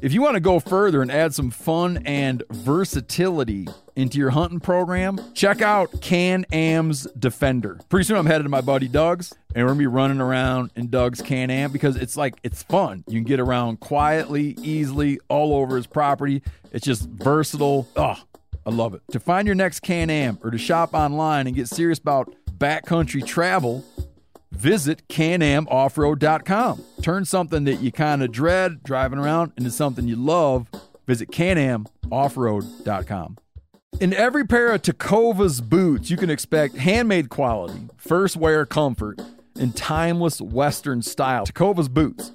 If you want to go further and add some fun and versatility into your hunting program, check out Can Am's Defender. Pretty soon I'm headed to my buddy Doug's and we're gonna be running around in Doug's Can Am because it's like it's fun. You can get around quietly, easily, all over his property. It's just versatile. Oh, I love it. To find your next Can Am or to shop online and get serious about backcountry travel, visit canamoffroad.com. Turn something that you kind of dread driving around into something you love. Visit canamoffroad.com. In every pair of Tecovas boots, you can expect handmade quality, first wear comfort, and timeless Western style. Tecovas boots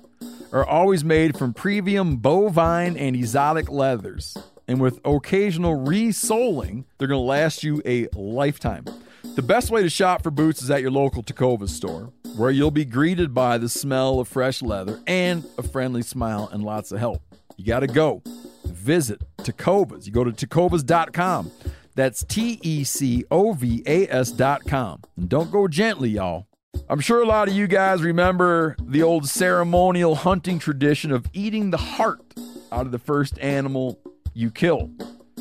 are always made from premium bovine and exotic leathers. And with occasional resoling, they're going to last you a lifetime. The best way to shop for boots is at your local Tacova store, where you'll be greeted by the smell of fresh leather and a friendly smile and lots of help. You got to go. Visit Tecovas. You go to tecovas.com. That's T E C O V A S.com. And don't go gently, y'all. I'm sure a lot of you guys remember the old ceremonial hunting tradition of eating the heart out of the first animal you kill.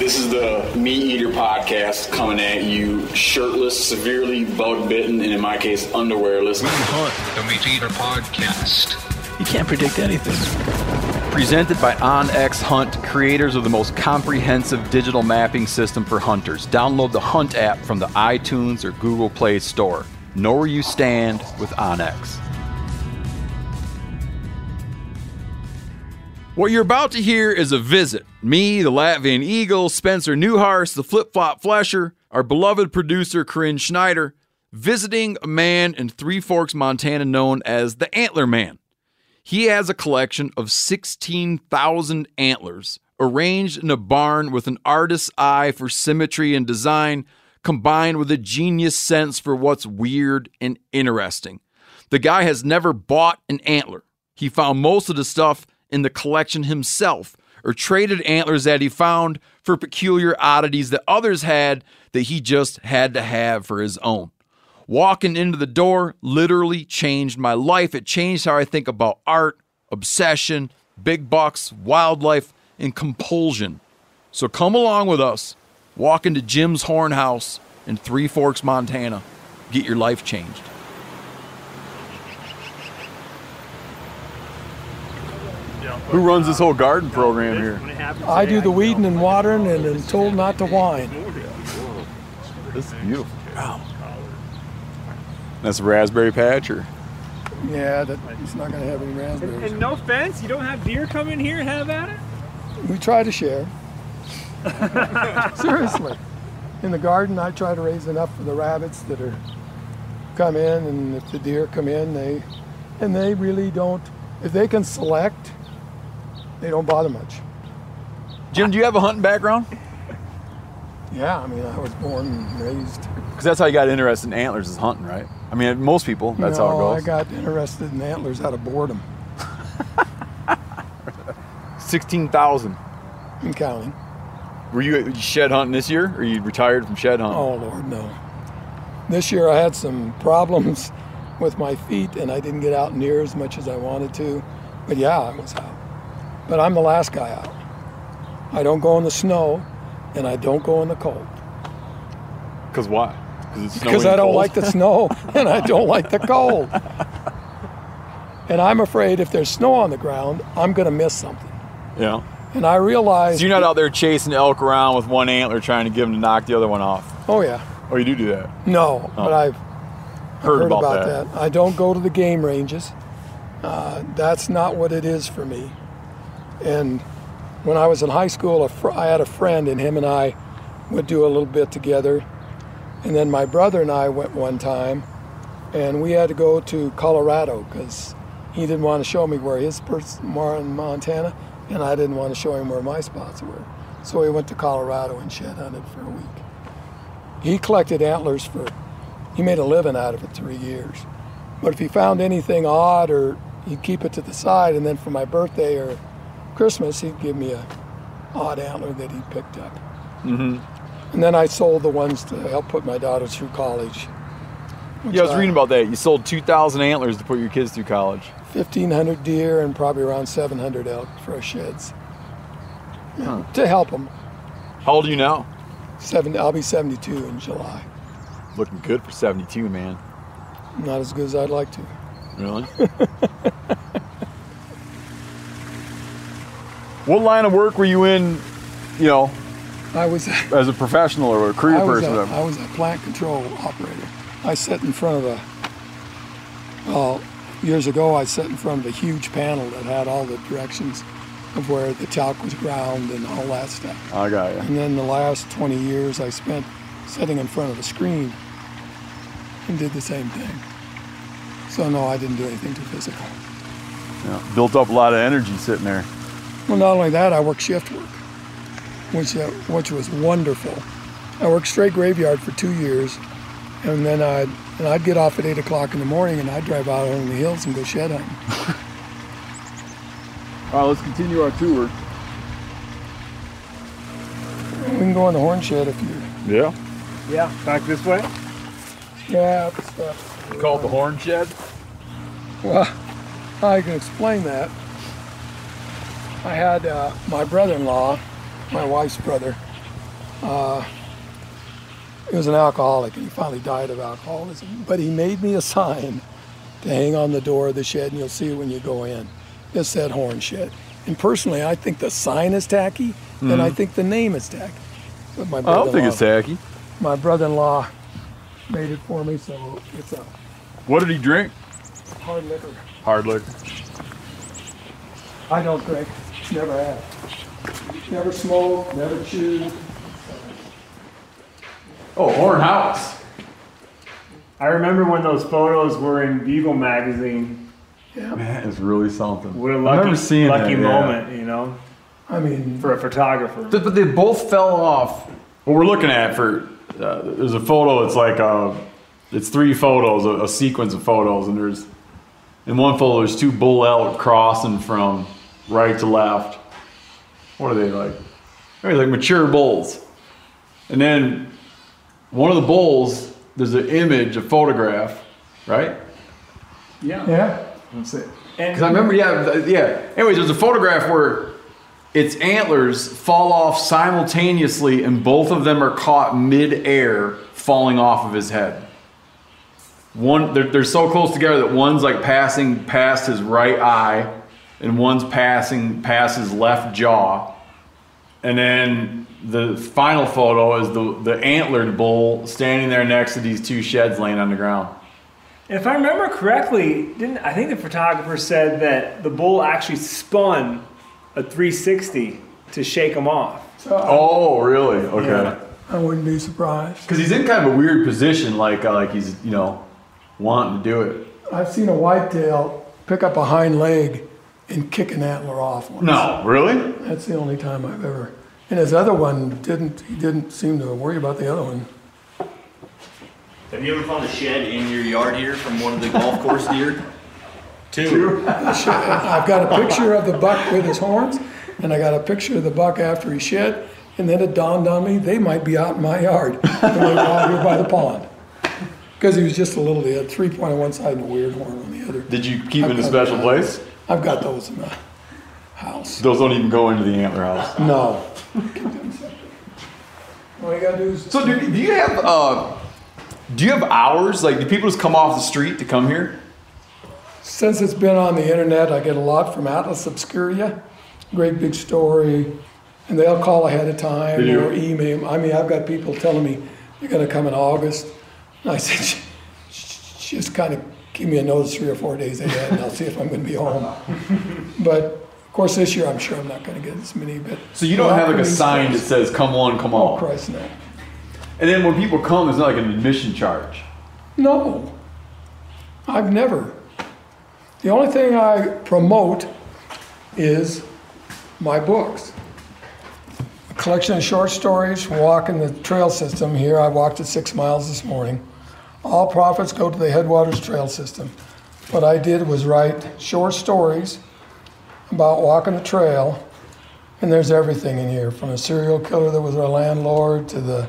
This is the Meat Eater podcast coming at you shirtless, severely bug bitten, and in my case, underwearless. Hunt, the Meat Eater podcast. You can't predict anything. Presented by OnX Hunt, creators of the most comprehensive digital mapping system for hunters. Download the Hunt app from the iTunes or Google Play Store. Know where you stand with OnX. What you're about to hear is a visit. Me, the Latvian Eagle, Spencer Neuharth, the Flip Flop Flesher, our beloved producer Corinne Schneider, visiting a man in Three Forks, Montana known as the Antler Man. He has a collection of 16,000 antlers arranged in a barn with an artist's eye for symmetry and design, combined with a genius sense for what's weird and interesting. The guy has never bought an antler. He found most of the stuff in the collection himself or traded antlers that he found for peculiar oddities that others had that he just had to have for his own. Walking into the door literally changed my life. It changed how I think about art, obsession, big bucks, wildlife, and compulsion. So come along with us. Walk into Jim's Horn House in Three Forks, Montana. Get your life changed. Who runs this whole garden program here? I do the weeding and watering uh, and am told not to whine. This is beautiful. Wow. That's a raspberry patch or Yeah, that, he's not going to have any raspberries. And no offense, you don't have deer come in here and have at it? We try to share. Seriously. In the garden, I try to raise enough for the rabbits that are come in, and if the deer come in, they and they really don't. If they can select, they don't bother much. Jim, do you have a hunting background? Yeah, I mean, I was born and raised. Because that's how you got interested in antlers is hunting, right? I mean, most people, that's no, how it goes. I got interested in antlers out of boredom 16,000. and counting. Were you you shed hunting this year or you retired from shed hunting? Oh Lord, no. This year I had some problems with my feet and I didn't get out near as much as I wanted to. But yeah, I was out. But I'm the last guy out. I don't go in the snow and I don't go in the cold. Because why? Because it's Because I don't cold? like the snow and I don't like the cold. And I'm afraid if there's snow on the ground, I'm going to miss something. Yeah. And I realize. So you're not out there chasing elk around with one antler trying to get them to knock the other one off. Oh, yeah. Oh, you do do that. No, but I've Heard, heard about, about, that. that. I don't go to the game ranges. Uh, that's not what it is for me. And when I was in high school, I had a friend, and him and I would do a little bit together. And then my brother and I went one time, and we had to go to Colorado because he didn't want to show me where his spots were in Montana, and I didn't want to show him where my spots were. So we went to Colorado and shed hunted for a week. He collected antlers for, he made a living out of it three years. But if he found anything odd or he'd keep it to the side, and then for my birthday or Christmas, he'd give me a odd antler that he picked up. Mm-hmm. And then I sold the ones to help put my daughter through college. Yeah, I was reading about that. You sold 2,000 antlers to put your kids through college. 1,500 deer and probably around 700 elk for our sheds. Yeah, To help them. How old are you now? Seven, I'll be 72 in July. Looking good for 72, man. Not as good as I'd like to. Really? what line of work were you in, you know, I was, as a professional or a career I person? a, I was a plant control operator. I sat in front of a, well, years ago I sat in front of a huge panel that had all the directions of where the talc was ground and all that stuff. I got you. And then the last 20 years I spent sitting in front of a screen and did the same thing. So no, I didn't do anything too physical. Yeah. Built up a lot of energy sitting there. Well, not only that, I worked shift work, which uh, which was wonderful. I worked straight graveyard for two years, and then I'd and I'd get off at eight o'clock in the morning, and I'd drive out on the hills and go shed hunting. All right, let's continue our tour. We can go in the horn shed if you. Yeah. Yeah, back this way. Yeah, but stuff. Call it the Horn Shed. Well, I can explain that. I had uh, my brother-in-law, my wife's brother. Uh, he was an alcoholic, and he finally died of alcoholism. But he made me a sign to hang on the door of the shed, and you'll see it when you go in. It said Horn Shed. And personally, I think the sign is tacky, and I think the name is tacky. But my I don't think it's tacky. My brother-in-law made it for me, so it's a What did he drink? hard liquor. Hard liquor. I don't drink. Never have. Never smoked, never chewed. Oh, Horn House. I remember when those photos were in Bugle magazine. Yeah. Man, it's really something. What a I lucky, remember seeing lucky that, yeah. moment, you know, I mean, for a photographer. But, but they both fell off. What we're looking at for uh, there's a photo. It's like uh it's three photos, a, a sequence of photos, and there's in one photo there's two bull elk crossing from right to left. What are they like? They're like mature bulls, and then one of the bulls there's an image, a photograph, right? Yeah. yeah. That's it. Because I remember, yeah, yeah. Anyways, there's a photograph where its antlers fall off simultaneously, and both of them are caught mid-air, falling off of his head. One, they're, they're so close together that one's like passing past his right eye, and one's passing past his left jaw. And then the final photo is the the antlered bull standing there next to these two sheds laying on the ground. If I remember correctly, didn't I think the photographer said that the bull actually spun a 360 to shake him off? So Oh, really? Okay. Yeah. I wouldn't be surprised. Because he's in kind of a weird position, like uh, like he's you know wanting to do it. I've seen a whitetail pick up a hind leg and kick an antler off once. No, really? That's the only time I've ever. And his other one didn't. He didn't seem to worry about the other one. Have you ever found a shed in your yard here from one of the golf course deer? Two. I've got a picture of the buck with his horns, and I got a picture of the buck after he shed. And then it dawned on me they might be out in my yard. And they were out here by the pond. Because he was just a little, he had three point on one side and a weird horn on the other. Did you keep him in a special place? I've got those in the house. Those don't even go into the antler house. No. Keep them separate. All you gotta do is. So do, do you have uh, do you have hours? Like do people just come off the street to come here? Since it's been on the internet, I get a lot from Atlas Obscura, great big story, and they'll call ahead of time They do? or email. I mean, I've got people telling me they're going to come in August. And I said, "J- just kind of give me a notice three or four days ahead, and I'll see if I'm going to be home. but of course, this year I'm sure I'm not going to get as many. But So you don't have like a sign that says "Come on, come Oh on." Christ, no, And then when people come, there's not like an admission charge. no, I've never. The only thing I promote is my books. A collection of short stories, walking the trail system. Here, I walked it six miles this morning. All profits go to the Headwaters Trail System. What I did was write short stories about walking the trail, and there's everything in here from a serial killer that was our landlord to the,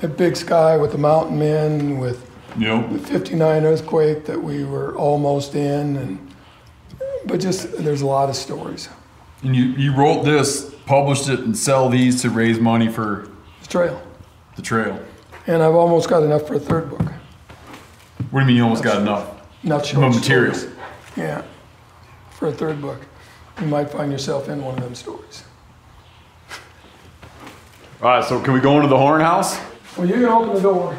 the big sky with the mountain men, with Yep. the 59 earthquake that we were almost in, and but just there's a lot of stories. And you, you wrote this, published it, and sell these to raise money for The trail, the trail. and I've almost got enough for a third book. What do you mean you almost got enough? Not short But material. stories. Yeah, for a third book, you might find yourself in one of them stories. All right, so can we go into the horn house? Well, you can open the door.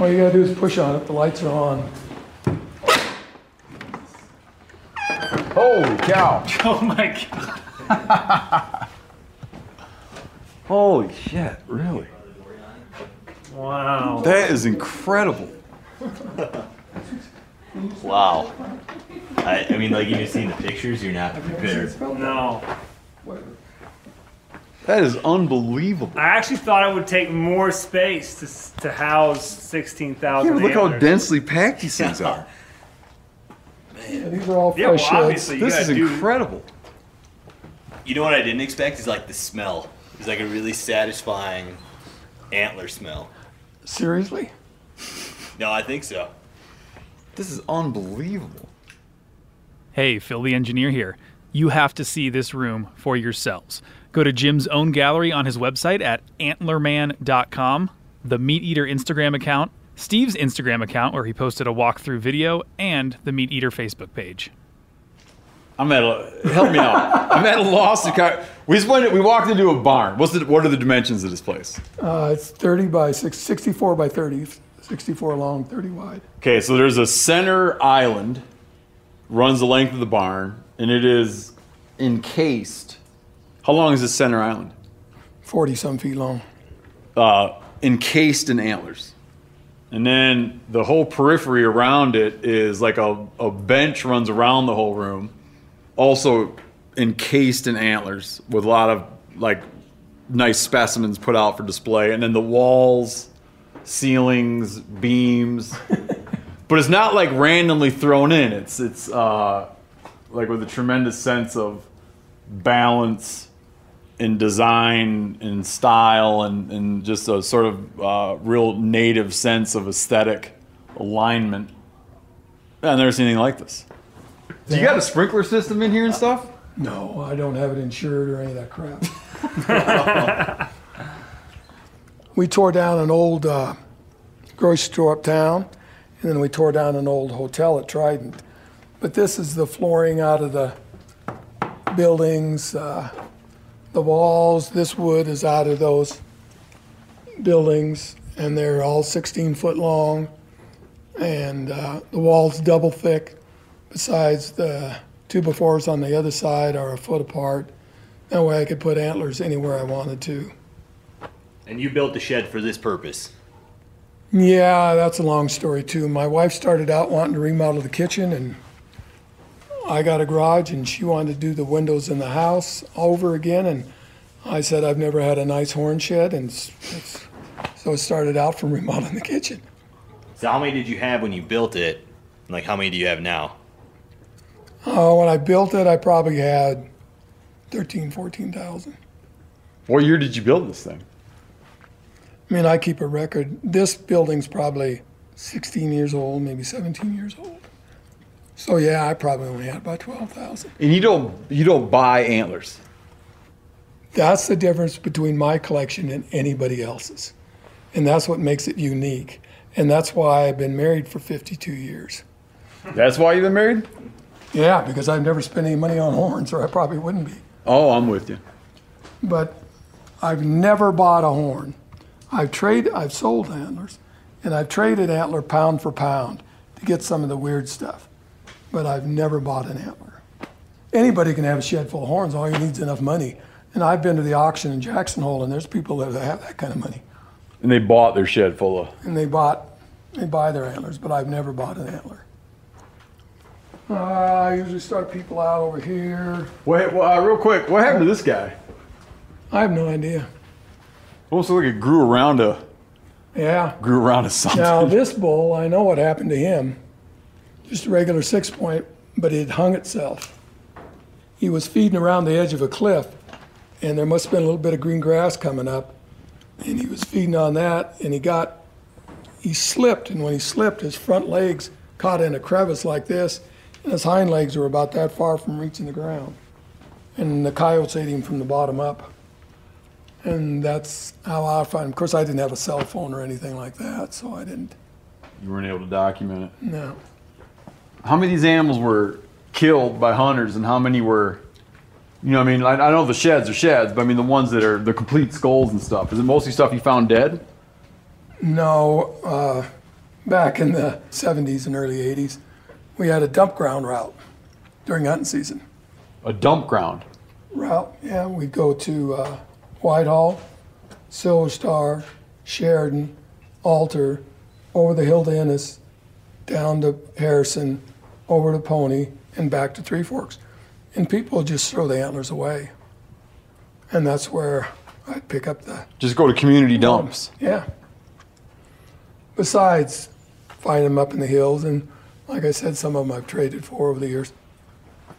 All you gotta do is push on it. The lights are on. Holy cow. Oh my god. Holy shit, really? Wow. That is incredible. Wow. I, I mean, like even seen the pictures, you're not prepared. No. That is unbelievable. I actually thought it would take more space to, to house 16,000 look how antlers. densely packed these things are. Yeah, these are all Yeah, well, fresh sheds. obviously, This gotta is do, incredible. You know what I didn't expect is like the smell. It's like a really satisfying antler smell. Seriously? No, I think so. This is unbelievable. Hey, Phil the engineer here. You have to see this room for yourselves. Go to Jim's own gallery on his website at antlerman.com, the Meat Eater Instagram account, Steve's Instagram account where he posted a walkthrough video, and the Meat Eater Facebook page. I'm at a, help me out. I'm at a loss. To, kind we just went, we walked into a barn. What's the, what are the dimensions of this place? Uh, it's 30 by 6, 64 by 30, 64 long, 30 wide. Okay, so there's a center island, runs the length of the barn, and it is encased. How long is this center island? 40 some feet long. Uh, encased in antlers. And then the whole periphery around it is like a, a bench runs around the whole room, also encased in antlers with a lot of like nice specimens put out for display. And then the walls, ceilings, beams. but it's not like randomly thrown in. It's it's uh, like with a tremendous sense of balance in design and style and, and just a sort of uh, real native sense of aesthetic alignment. I've never seen anything like this. So you got a sprinkler system in here and stuff? No, I don't have it insured or any of that crap. we tore down an old uh, grocery store uptown, and then we tore down an old hotel at Trident. But this is the flooring out of the buildings, uh, the walls. This wood is out of those buildings, and they're all 16 foot long, and uh, the walls double thick. Besides, the two befores on the other side are a foot apart. That way I could put antlers anywhere I wanted to. And you built the shed for this purpose. Yeah, that's a long story too. My wife started out wanting to remodel the kitchen, and I got a garage, and she wanted to do the windows in the house over again. And I said I've never had a nice horn shed, and it's, so it started out from remodeling the kitchen. So how many did you have when you built it? Like how many do you have now? Uh, when I built it, I probably had 13, 14,000. What year did you build this thing? I mean, I keep a record. This building's probably 16 years old, maybe 17 years old. So yeah, I probably only had about 12,000. And you don't you don't buy antlers. That's the difference between my collection and anybody else's. And that's what makes it unique. And that's why I've been married for 52 years. That's why you've been married? Yeah, because I've never spent any money on horns, or I probably wouldn't be. Oh, I'm with you. But I've never bought a horn. I've traded, I've sold antlers, and I've traded antler pound for pound to get some of the weird stuff. But I've never bought an antler. Anybody can have a shed full of horns. All you need is enough money. And I've been to the auction in Jackson Hole, and there's people that have that kind of money. And they bought their shed full of and they bought they buy their antlers, but I've never bought an antler. Uh, I usually start people out over here. Wait, well, uh, real quick, what happened to this guy? I have no idea. Almost like it grew around a Yeah. grew around a something. Now this bull, I know what happened to him. Just a regular six point, but it hung itself. He was feeding around the edge of a cliff, and there must have been a little bit of green grass coming up, and he was feeding on that, and he got, he slipped, and when he slipped, his front legs caught in a crevice like this, and his hind legs were about that far from reaching the ground, and the coyotes ate him from the bottom up. And that's how I found. Of course, I didn't have a cell phone or anything like that, so I didn't. You weren't able to document it. No. How many of these animals were killed by hunters, and how many were, you know, I mean, I, I know the sheds are sheds, but I mean the ones that are the complete skulls and stuff. Is it mostly stuff you found dead? No, uh, back in the 70s and early 80s, we had a dump ground route during hunting season. A dump ground. Route, yeah, we'd go to uh, Whitehall, Silver Star, Sheridan, Alder, over the hill to Ennis, down to Harrison, over to Pony, and back to Three Forks. And people just throw the antlers away. And that's where I'd pick up the Just go to community dumps. Yeah. Besides, find them up in the hills, and like I said, some of them I've traded for over the years.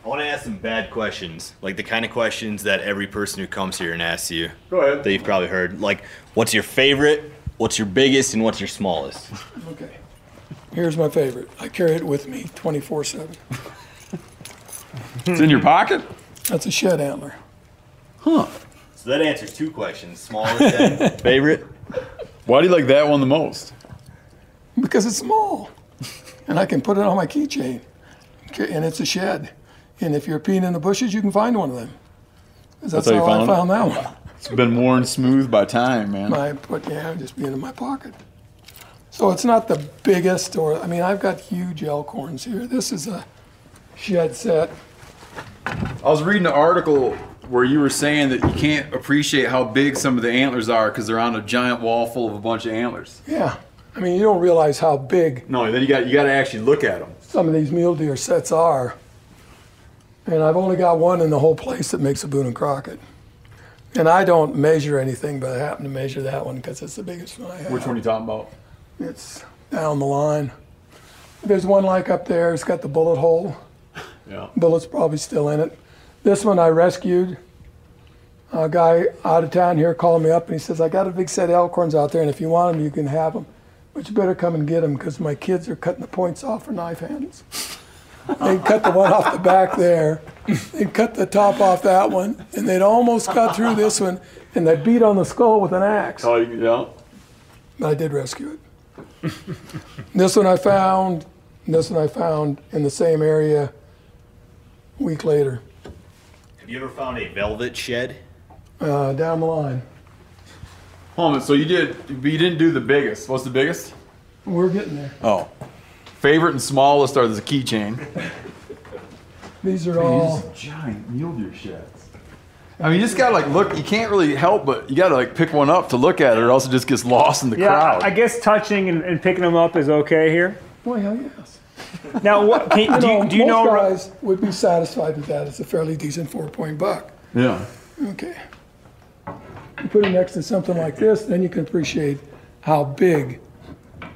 I want to ask some bad questions, like the kind of questions that every person who comes here and asks you. Go ahead. That you've probably heard. Like, what's your favorite? What's your biggest? And what's your smallest? Okay. Here's my favorite. I carry it with me 24 7. It's in your pocket. That's a shed antler. Huh? So that answers two questions: smallest and favorite. Why do you like that one the most? Because it's small. And I can put it on my keychain. And it's a shed. And if you're peeing in the bushes, you can find one of them. That's, how you found I it? found that one. It's been worn smooth by time, man. I put, yeah, just being in my pocket. So it's not the biggest, or, I mean, I've got huge elk horns here. This is a shed set. I was reading an article where you were saying that you can't appreciate how big some of the antlers are because they're on a giant wall full of a bunch of antlers. Yeah. I mean, you don't realize how big No, then you got you got to actually look at them. some of these mule deer sets are. And I've only got one in the whole place that makes a Boone and Crockett. And I don't measure anything, but I happen to measure that one because it's the biggest one I have. Which one are you talking about? It's down the line. There's one like up there. It's got the bullet hole. Yeah. Bullet's probably still in it. This one I rescued. A guy out of town here called me up and he says, I got a big set of elk horns out there, and if you want them, you can have them. But you better come and get them because my kids are cutting the points off for knife handles. They'd cut the one off the back there, they'd cut the top off that one, and they'd almost cut through this one, and they'd beat on the skull with an axe. Oh, you- yeah. But I did rescue it. this one I found, this one I found in the same area a week later, Have you ever found a velvet shed? uh, down the line. Hold on. So you did, but you didn't do the biggest. What's the biggest? We're getting there. Oh, favorite and smallest are the keychain. These are all. giant mule deer sheds. I mean, you just gotta like look. You can't really help, but you gotta like pick one up to look at it, or else it just gets lost in the Yeah, crowd. I, I guess touching and, and picking them up is okay here. Well, yeah, yes. Now, what can, You do, know, you, do you most know? guys would be satisfied with that. It's a fairly decent four-point buck. yeah. Okay. You put it next to something like this, then you can appreciate how big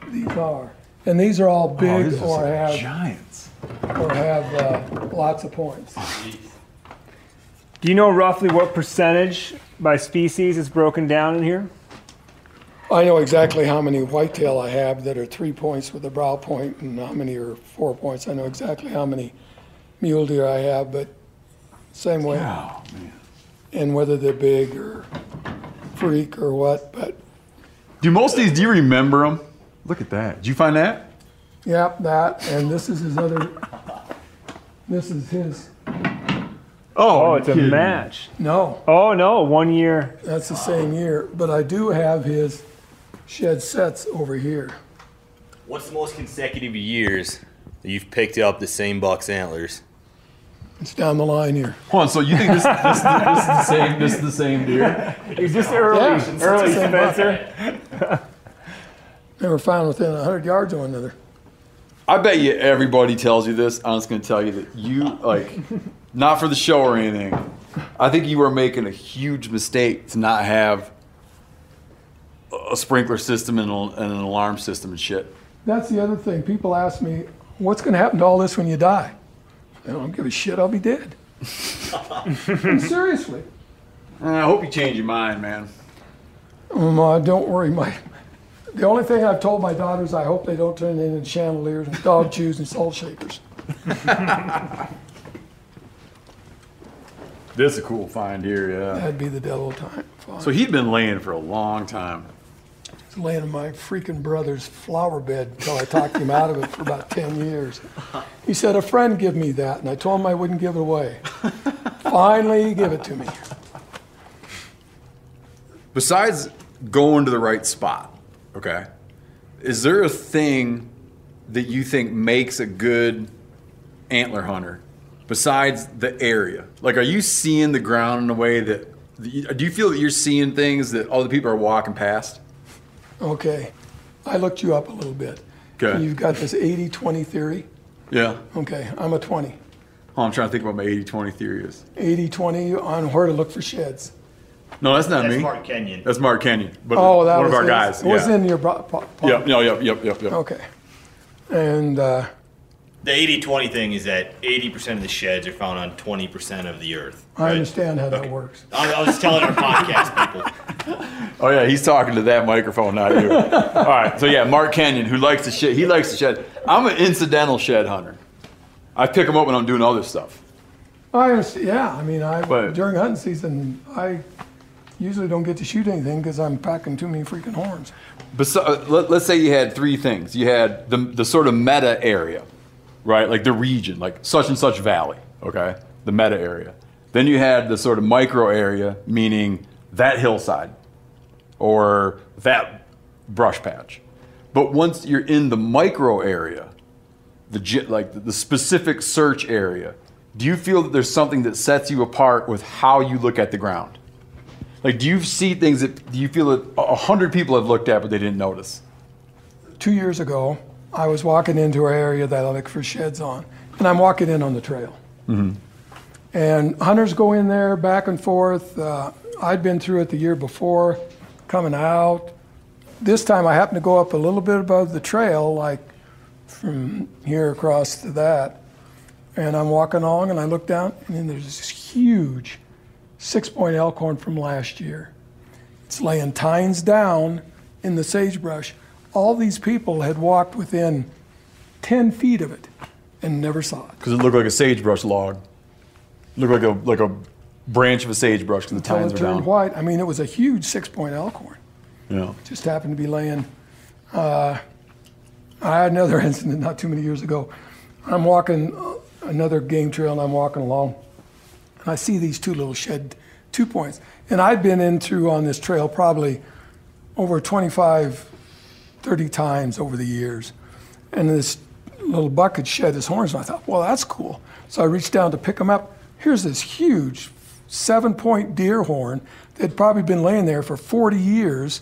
these are. And these are all Oh, big these are or have giants. or have uh, lots of points. Do you know roughly what percentage by species is broken down in here? I know exactly how many whitetail I have that are three points with a brow point and how many are four points. I know exactly how many mule deer I have, but same way. Oh man. And whether they're big or freak or what, but Do most of these? Do you remember them? Look at that. Did you find that? Yep, that. And this is his other, this is his, Oh, oh it's a kidding me. match. no, Oh no, one year. that's the same year. But I do have his shed sets over here. What's the most consecutive years that you've picked up the same buck's antlers? It's down the line here. Hold on. So you think this, this, this is the same? This is the same deer? Is this early? Yeah, the early same buck. Spencer? They were found within 100 yards of one another. I bet you everybody tells you this. I'm just going to tell you that you, like, not for the show or anything, I think you are making a huge mistake to not have a sprinkler system and, an alarm system and shit. That's the other thing. People ask me, what's going to happen to all this when you die? I don't give a shit. I'll be dead. Seriously. I hope you change your mind, man. Um, uh, don't worry. My the only thing I've told my daughters, I hope they don't turn into chandeliers and dog chews and salt shakers. This is a cool find here, yeah. That'd be the devil time. Fine. So he'd been laying for a long time. He's laying in my freaking brother's flower bed until I talked him out of it for about 10 years. He said, A friend give me that. And I told him I wouldn't give it away. Finally, he gave it to me. Besides going to the right spot, okay, is there a thing that you think makes a good antler hunter besides the area? Like, are you seeing the ground in a way that, do you feel that you're seeing things that other people are walking past? Okay. I looked you up a little bit. Okay. You've got this 80 20 theory. Yeah. Okay. I'm a 20. Oh, I'm trying to think what my 80 20 theory is. 80 20 on where to look for sheds. No, that's not That's me. Mark Kenyon. That's Mark Kenyon. But Oh, that one was of our his- guys. It was yeah. in your. Bro- po- po- Yep, no, yep, yep, yep, yep. Okay. And uh, The 80-20 thing is that 80% of the sheds are found on 20% of the earth. I right? understand how that works. I I was just telling our podcast people. Oh yeah, he's talking to that microphone, not you. All right, so yeah, Mark Kenyon, who likes to shed. He likes to shed. I'm an incidental shed hunter. I pick them up when I'm doing other stuff. I understand. Yeah, I mean, I But- during hunting season, I usually don't get to shoot anything because I'm packing too many freaking horns. Besi- uh, let, let's say you had three things. You had the the sort of meta area, right? Like the region, like such and such valley. Okay, the meta area. Then you had the sort of micro area, meaning that hillside or that brush patch. But once you're in the micro area, the like the specific search area, do you feel that there's something that sets you apart with how you look at the ground? Like, do you see things that do you feel that a hundred people have looked at but they didn't notice? Two years ago, I was walking into an area that I look for sheds on, and I'm walking in on the trail. And hunters go in there back and forth. Uh, I'd been through it the year before, coming out. This time I happened to go up a little bit above the trail, like from here across to that. And I'm walking along and I look down, and then there's this huge six point elkhorn from last year. It's laying tines down in the sagebrush. All these people had walked within 10 feet of it and never saw it. Because it looked like a sagebrush log. Looked like a like a branch of a sagebrush because the tines it were turned down. white. I mean, it was a huge six point elkhorn. Yeah. Just happened to be laying. Uh, I had another incident not too many years ago. I'm walking uh, another game trail and I'm walking along. And I see these two little shed two points. And I'd been in through on this trail probably over 25, 30 times over the years. And this little buck had shed his horns. And I thought, well, that's cool. So I reached down to pick him up. Here's this huge seven point deer horn that had probably been laying there for 40 years,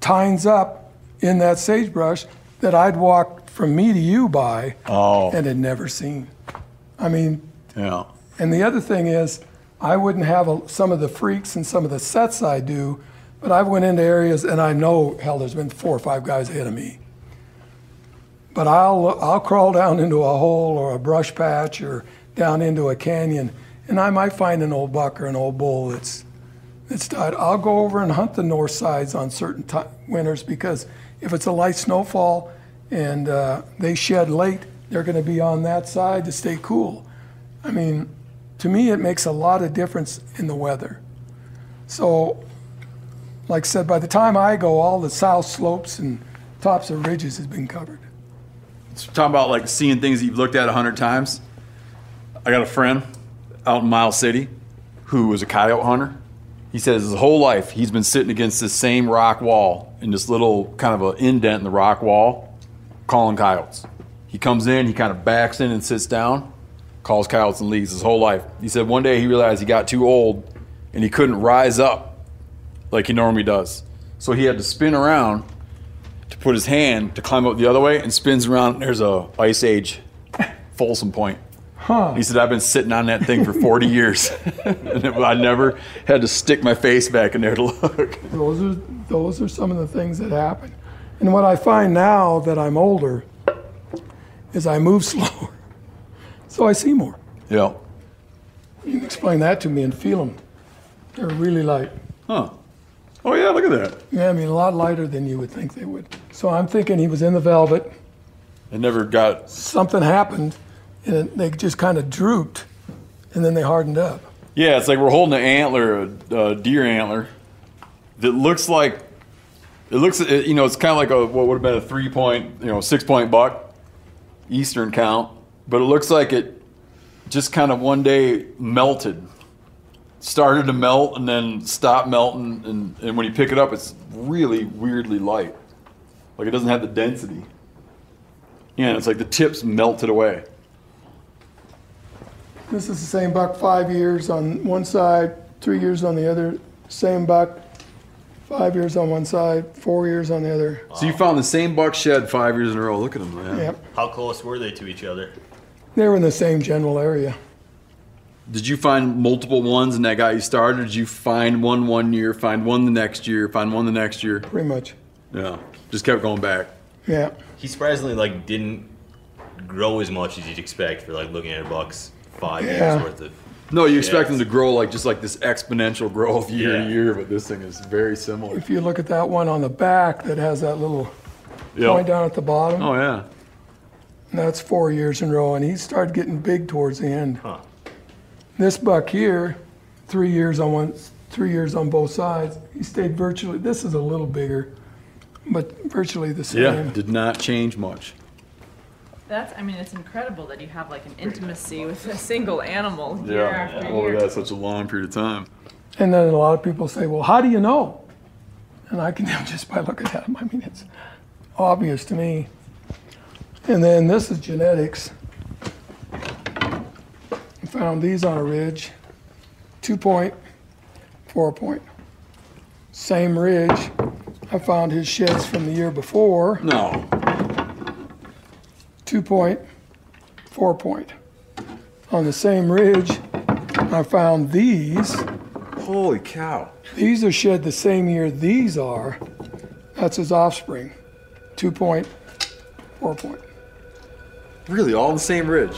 tines up in that sagebrush that I'd walked from me to you by Oh. and had never seen. I mean, Yeah. And the other thing is, I wouldn't have a, some of the freaks and some of the sets I do, but I've went into areas and I know, hell, there's been four or five guys ahead of me. But I'll, I'll crawl down into a hole or a brush patch or down into a canyon, and I might find an old buck or an old bull that's, that's died. I'll go over and hunt the north sides on certain ti winters because if it's a light snowfall and uh, they shed late, they're going to be on that side to stay cool. I mean, to me, it makes a lot of difference in the weather. So, like I said, by the time I go, all the south slopes and tops of ridges has been covered. talking about like seeing things that you've looked at a hundred times. I got a friend out in Miles City who was a coyote hunter. He says his whole life he's been sitting against this same rock wall in this little kind of an indent in the rock wall, calling coyotes. He comes in, he kind of backs in and sits down, calls coyotes and leaves his whole life. He said one day he realized he got too old and he couldn't rise up like he normally does. So he had to spin around to put his hand to climb up the other way and spins around. There's a Ice Age Folsom Point. Huh. He said, I've been sitting on that thing for 40 years. and I never had to stick my face back in there to look. Those are those are some of the things that happen. And what I find now that I'm older is I move slower, so I see more. Yeah. You can explain that to me and feel them. They're really light. Huh. Oh, yeah, look at that. Yeah, I mean a lot lighter than you would think they would. So I'm thinking he was in the velvet. It never got. Something happened, and they just kind of drooped, and then they hardened up. Yeah, it's like we're holding an antler, a, deer antler, that looks like. It looks, you know, it's kind of like a what would have been a three point, you know, six point buck, Eastern count, but it looks like it just kind of one day melted, started to melt and then stopped melting, and, and when you pick it up, it's really weirdly light, like it doesn't have the density. Yeah, it's like the tips melted away. This is the same buck five years on one side, three years on the other. Same buck, five years on one side, four years on the other. So you found the same buck shed five years in a row. Look at them, man. Yep. How close were they to each other? They were in the same general area. Did you find multiple ones and that got you started? Did you find one one year, find one the next year, find one the next year? Pretty much. Yeah, just kept going back. Yeah. He surprisingly like didn't grow as much as you'd expect for like looking at a buck's five Yeah. years worth of. No, you expect Yes. them to grow like just like this exponential growth year Yeah. to year, but this thing is very similar. If you look at that one on the back that has that little Yeah. point down at the bottom, Oh yeah. That's four years in a row, and he started getting big towards the end. Huh. This buck here, three years on one, three years on both sides. He stayed virtually. This is a little bigger, but virtually the same. Yeah, did not change much. That's, I mean, it's incredible that you have like an intimacy with a single animal year after over year. that such a long period of time. And then a lot of people say, "Well, how do you know?" And I can tell just by looking at them. I mean, it's obvious to me. And then this is genetics. I found these on a ridge, two point, four point. Same ridge. I found his sheds from the year before, No. two point, four point. On the same ridge, I found these. Holy cow. These are shed the same year these are. That's his offspring. Two point, four point. Really, all on the same ridge.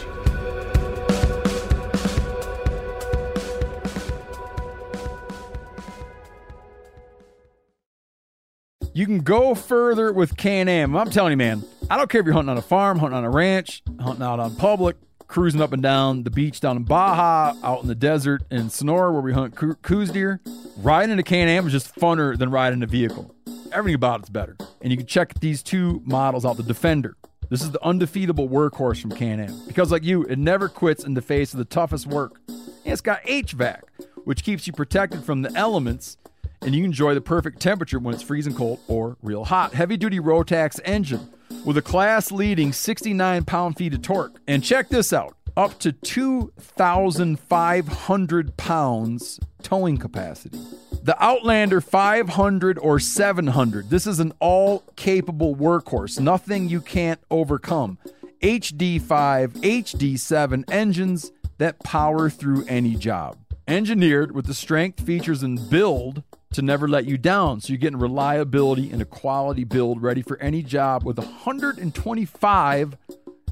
You can go further with Can-Am. I'm telling you, man, I don't care if you're hunting on a farm, hunting on a ranch, hunting out on public, cruising up and down the beach down in Baja, out in the desert in Sonora where we hunt Coues deer. Riding in a Can-Am is just funner than riding a vehicle. Everything about it's better. And you can check these two models out. The Defender. This is the undefeatable workhorse from Can-Am. Because like you, it never quits in the face of the toughest work. And it's got HVAC, which keeps you protected from the elements and you enjoy the perfect temperature when it's freezing cold or real hot. Heavy duty Rotax engine with a class leading 69 pound feet of torque. And check this out up to 2,500 pounds towing capacity. The Outlander 500 or 700. This is an all capable workhorse, nothing you can't overcome. HD5, HD7 engines that power through any job. Engineered with the strength, features, and build to never let you down. So you're getting reliability and a quality build ready for any job with 125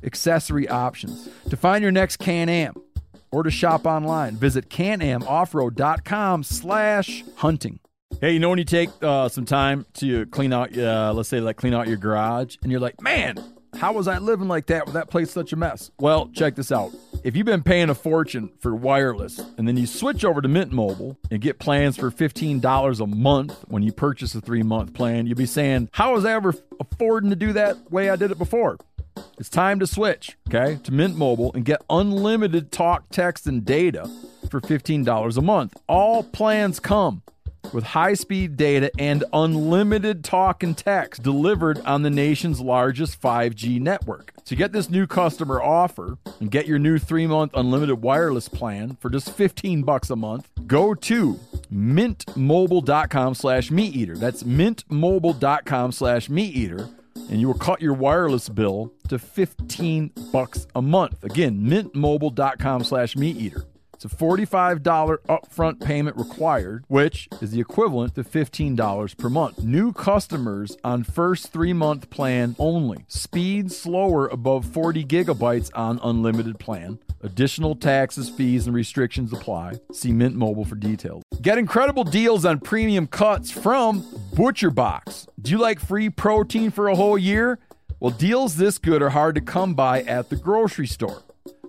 accessory options. To find your next Can-Am or to shop online, visit canamoffroad.com slash hunting. Hey, you know when you take uh, some time to clean out, uh, let's say like clean out your garage, and you're like, man, how was I living like that with that place such a mess? Well, check this out. If you've been paying a fortune for wireless and then you switch over to Mint Mobile and get plans for $15 a month when you purchase a three month plan, you'll be saying, How was I ever affording to do that way I did it before? It's time to switch, okay, to Mint Mobile and get unlimited talk, text, and data for $15 a month. All plans come with high speed data and unlimited talk and text delivered on the nation's largest 5G network. To get this new customer offer and get your new 3-month unlimited wireless plan for just 15 bucks a month, go to mintmobile.com slash meat eater. That's mintmobile.com slash meat eater. And you will cut your wireless bill to 15 bucks a month. Again, mintmobile.com slash meat eater. It's a $45 upfront payment required, which is the equivalent to $15 per month. New customers on first three month plan only. Speed slower above 40 gigabytes on unlimited plan. Additional taxes, fees, and restrictions apply. See Mint Mobile for details. Get incredible deals on premium cuts from Butcher Box. Do you like free protein for a whole year? Well, deals this good are hard to come by at the grocery store.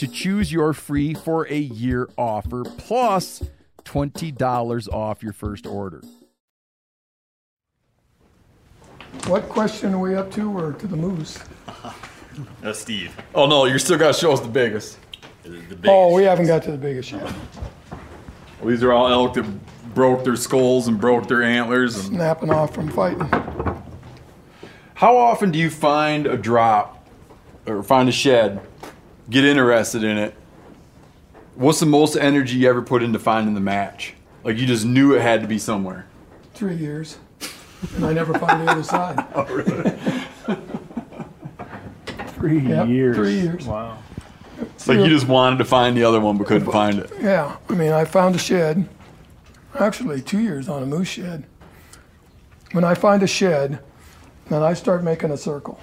to choose your free for a year offer plus $20 off your first order. What question are we up to or to the moose? No, uh, Steve. Oh no, you still got to show us the biggest. The, the Oh, we haven't got to the biggest yet. Well, these are all elk that broke their skulls and broke their antlers. And Snapping off from fighting. how often do you find a drop or find a shed, get interested in it? What's the most energy you ever put into finding the match? Like you just knew it had to be somewhere. Three years. And I never find the other side. Oh, really? Three Yep, years. three years. Wow. It's like you just wanted to find the other one but couldn't find it. Yeah, I mean, I found a shed, actually two years on a moose shed. When I find a shed, then I start making a circle,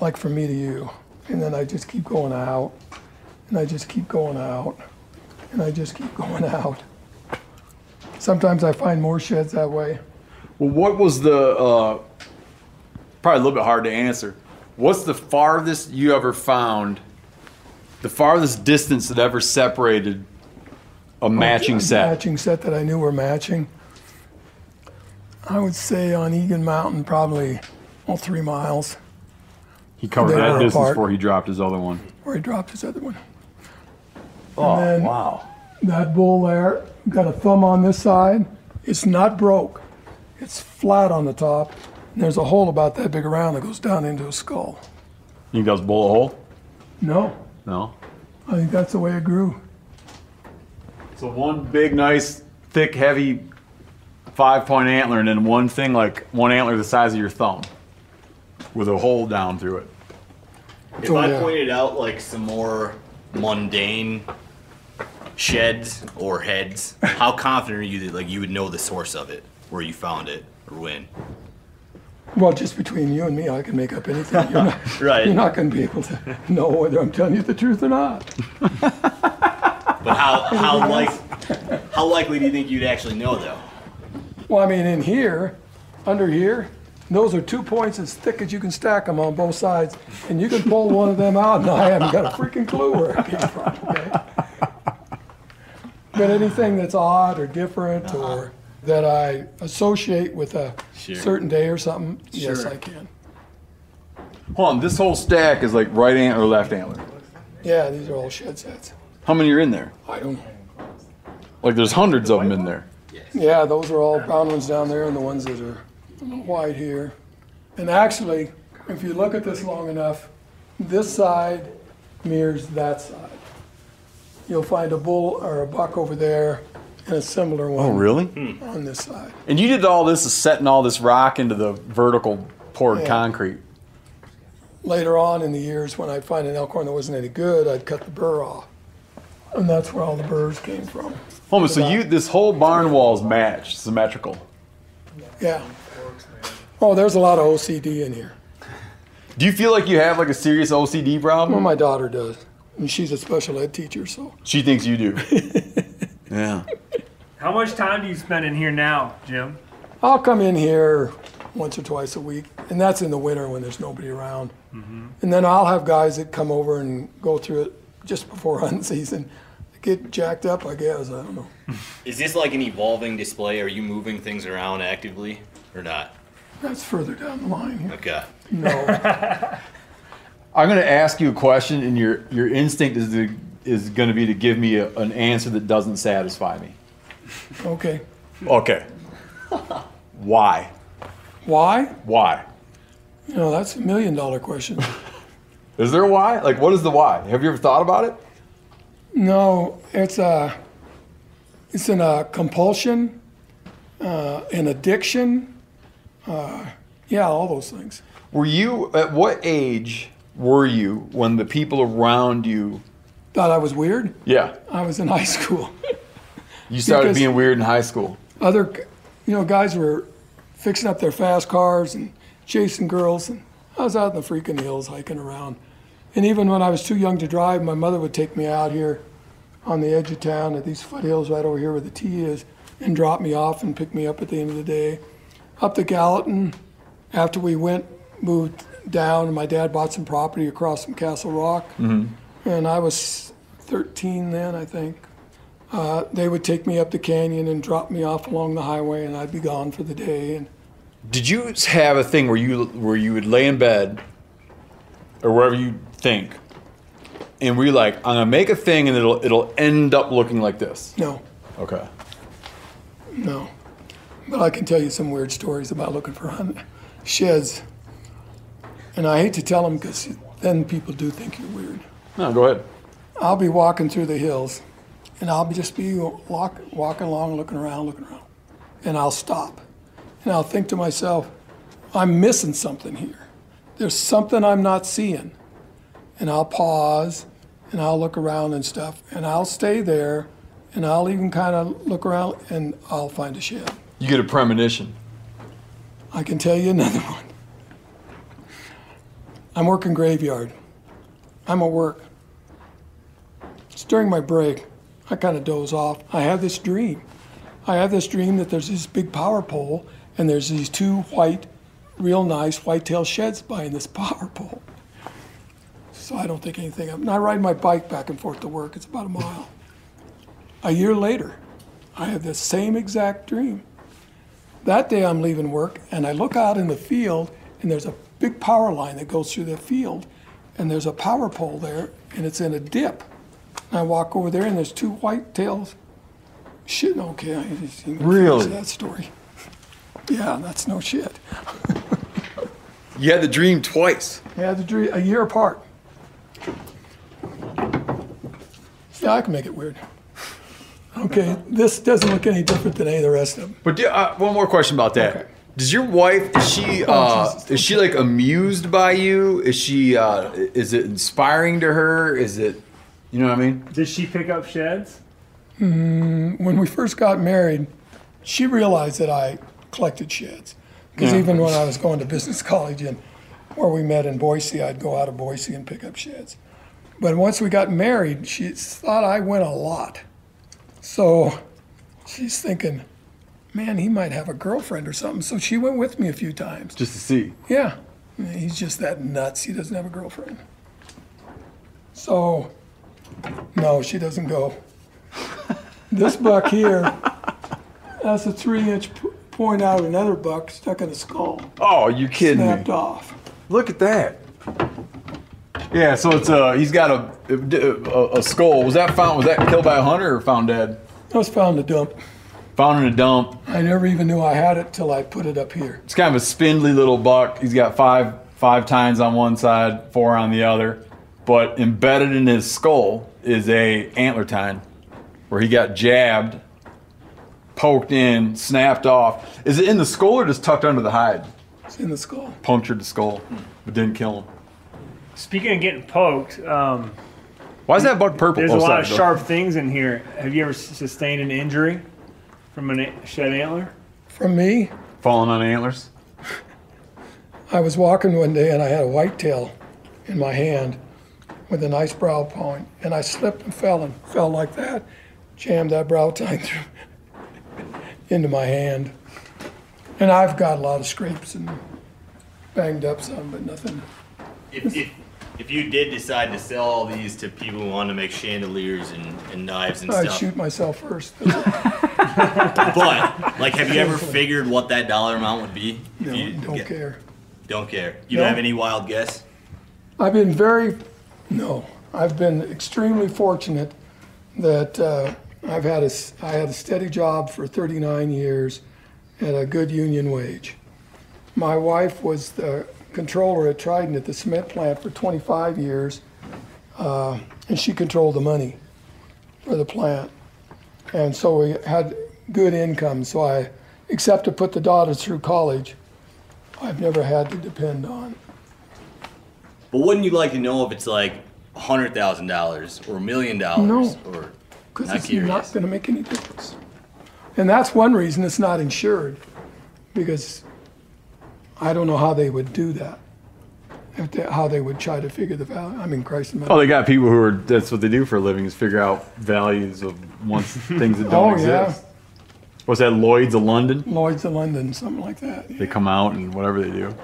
like from me to you. And then I just keep going out, and I just keep going out, and I just keep going out. Sometimes I find more sheds that way. Well, what was the uh, probably a little bit hard to answer? What's the farthest you ever found? The farthest distance that ever separated a matching A set. Matching set that I knew were matching. I would say on Egan Mountain, probably, well, three miles, He covered They that were distance apart. before he dropped his other one. where he dropped his other one. Oh then- wow! That bull there got a thumb on this side. It's not broke. It's flat on the top. And there's a hole about that big around that goes down into his skull. You think that was bullet hole? No, No. I think that's the way it grew. So one big, nice, thick, heavy five-point antler, and then one thing like one antler the size of your thumb, with a hole down through it. If Oh, I yeah. pointed out like some more mundane sheds or heads, how confident are you that like you would know the source of it, where you found it, or when? Well, just between you and me, I can make up anything. You're not, Right. you're not going to be able to know whether I'm telling you the truth or not. But how how like how likely do you think you'd actually know though? Well, I mean, in here, under here, those are two points as thick as you can stack them on both sides, and you can pull one of them out, and I haven't got a freaking clue where it came from. Okay? But anything that's odd or different uh-huh. or that I associate with a Sure. certain day or something, yes, I can. Hold on, this whole stack is like right antler or left antler. Yeah, these are all shed sets. How many are in there? I don't know. Like there's hundreds of them in there. Yeah, those are all brown ones down there and the ones that are white here. And actually, if you look at this long enough, this side mirrors that side. You'll find a bull or a buck over there and a similar oh, one Oh, really? Hmm. on this side. And you did all this is setting all this rock into the vertical poured Yeah. concrete. Later on in the years, when I'd find an elkhorn that wasn't any good, I'd cut the burr off. And that's where all the burrs came from. Hold on, so uh, you this whole barn wall is matched, symmetrical. Yeah. Oh, there's a lot of OCD in here. Do you feel like you have like a serious OCD problem? Well, problem? my daughter does, and she's a special ed teacher, so She thinks you do. yeah. How much time do you spend in here now, Jim? I'll come in here once or twice a week, and that's in the winter when there's nobody around. Mm-hmm. And then I'll have guys that come over and go through it just before hunting season. Get jacked up, I guess. I don't know. Is this like an evolving display? Are you moving things around actively or not? That's further down the line here. Okay. No. I'm going to ask you a question, and your your instinct is to, is going to be to give me a, an answer that doesn't satisfy me. Okay. Okay. Why? Why? Why? You know, that's a million dollar question. Is there a why? Like, what is the why? Have you ever thought about it? No, it's a, it's in a compulsion, uh, an addiction. Uh, yeah, all those things. Were you at what age were you when the people around you? Thought I was weird. Yeah, I was in high school. you started Because- being weird in high school. Other, you know, guys were fixing up their fast cars and chasing girls, and I was out in the freaking hills hiking around. And even when I was too young to drive, my mother would take me out here on the edge of town at these foothills right over here where the T is, and drop me off and pick me up at the end of the day. Up to Gallatin, after we went, moved down, and my dad bought some property across from Castle Rock. And I was 13 then, I think. Uh, they would take me up the canyon and drop me off along the highway, and I'd be gone for the day. And Did you have a thing where you where you would lay in bed or wherever you think, and we're like, I'm gonna make a thing, and it'll it'll end up looking like this. no, Okay. no. But I can tell you some weird stories about looking for sheds. And I hate to tell them because then people do think you're weird. No, go ahead. I'll be walking through the hills, and I'll be just be walk, walking along, looking around, looking around, and I'll stop, and I'll think to myself, I'm missing something here. There's something I'm not seeing, and I'll pause, and I'll look around and stuff, and I'll stay there, and I'll even kind of look around, and I'll find a shed. You get a premonition. I can tell you another one. I'm working graveyard. I'm at work. It's during my break. I kind of doze off. I have this dream. I have this dream that there's this big power pole and there's these two white, real nice whitetail sheds behind this power pole. So I don't think anything of it. And I ride my bike back and forth to work. It's about a mile. A year later, I have the same exact dream. That day I'm leaving work and I look out in the field and there's a big power line that goes through the field and there's a power pole there and it's in a dip. And I walk over there and there's two white tails. Shit, okay, I just Really? that story. Yeah, that's no shit. You had the dream twice. Yeah, the dream, a year apart. Yeah, I can make it weird. Okay, this doesn't look any different than any of the rest of them. But do- uh, one more question about that. Okay. Does your wife is she uh, Jesus. is she like amused by you? Is she uh, is it inspiring to her? Is it you know what I mean? Did she pick up sheds? when we first got married, she realized that I collected sheds. Because Yeah. even when I was going to business college and where we met in Boise, I'd go out of Boise and pick up sheds. But once we got married, she thought I went a lot. So she's thinking, man, he might have a girlfriend or something. So she went with me a few times. Just to see. Yeah, he's just that nuts. He doesn't have a girlfriend. So, no, she doesn't go. This buck here, that's a three-inch p- point out of another buck stuck in the skull, Oh, you kidding snapped me? off. Look at that. Yeah, so it's uh he's got a, a a skull. Was that found? Was that killed by a hunter or found dead? I was found in the dump. Found in a dump. I never even knew I had it till I put it up here. It's kind of a spindly little buck. He's got five five tines on one side, four on the other. But embedded in his skull is a antler tine, where he got jabbed, poked in, snapped off. Is it in the skull or just tucked under the hide? It's in the skull. Punctured the skull, but didn't kill him. Speaking of getting poked, um, Why is that buck purple? there's Oh, a lot sorry, of sharp things in here. Have you ever sustained an injury from a shed antler? From me, falling on antlers. I was walking one day and I had a whitetail in my hand with a nice brow point, and I slipped and fell and fell like that, jammed that brow tine through into my hand. And I've got a lot of scrapes and banged up some, but nothing. If, if, if you did decide to sell all these to people who want to make chandeliers and, and knives and stuff. I'd shoot myself first. but like, have you ever figured what that dollar amount would be? No, you don't get- care. Don't care. You No. don't have any wild guess. I've been very, no, I've been extremely fortunate that uh, I've had a, s- I had a steady job for 39 years at a good union wage. My wife was the controller at Trident at the cement plant for 25 years, uh, and she controlled the money for the plant. And so we had good income. So I, except to put the daughters through college, I've never had to depend on. But wouldn't you like to know if it's like hundred thousand dollars or a million dollars No. or Because it's curious. not going to make any difference. And that's one reason it's not insured, because I don't know how they would do that. If they, how they would try to figure the value. I mean, Christ. Oh, they got people who are. That's what they do for a living is figure out values of once things that don't Oh, yeah. exist. What's that? Lloyd's of London. Lloyd's of London, something like that. They come out and whatever they do.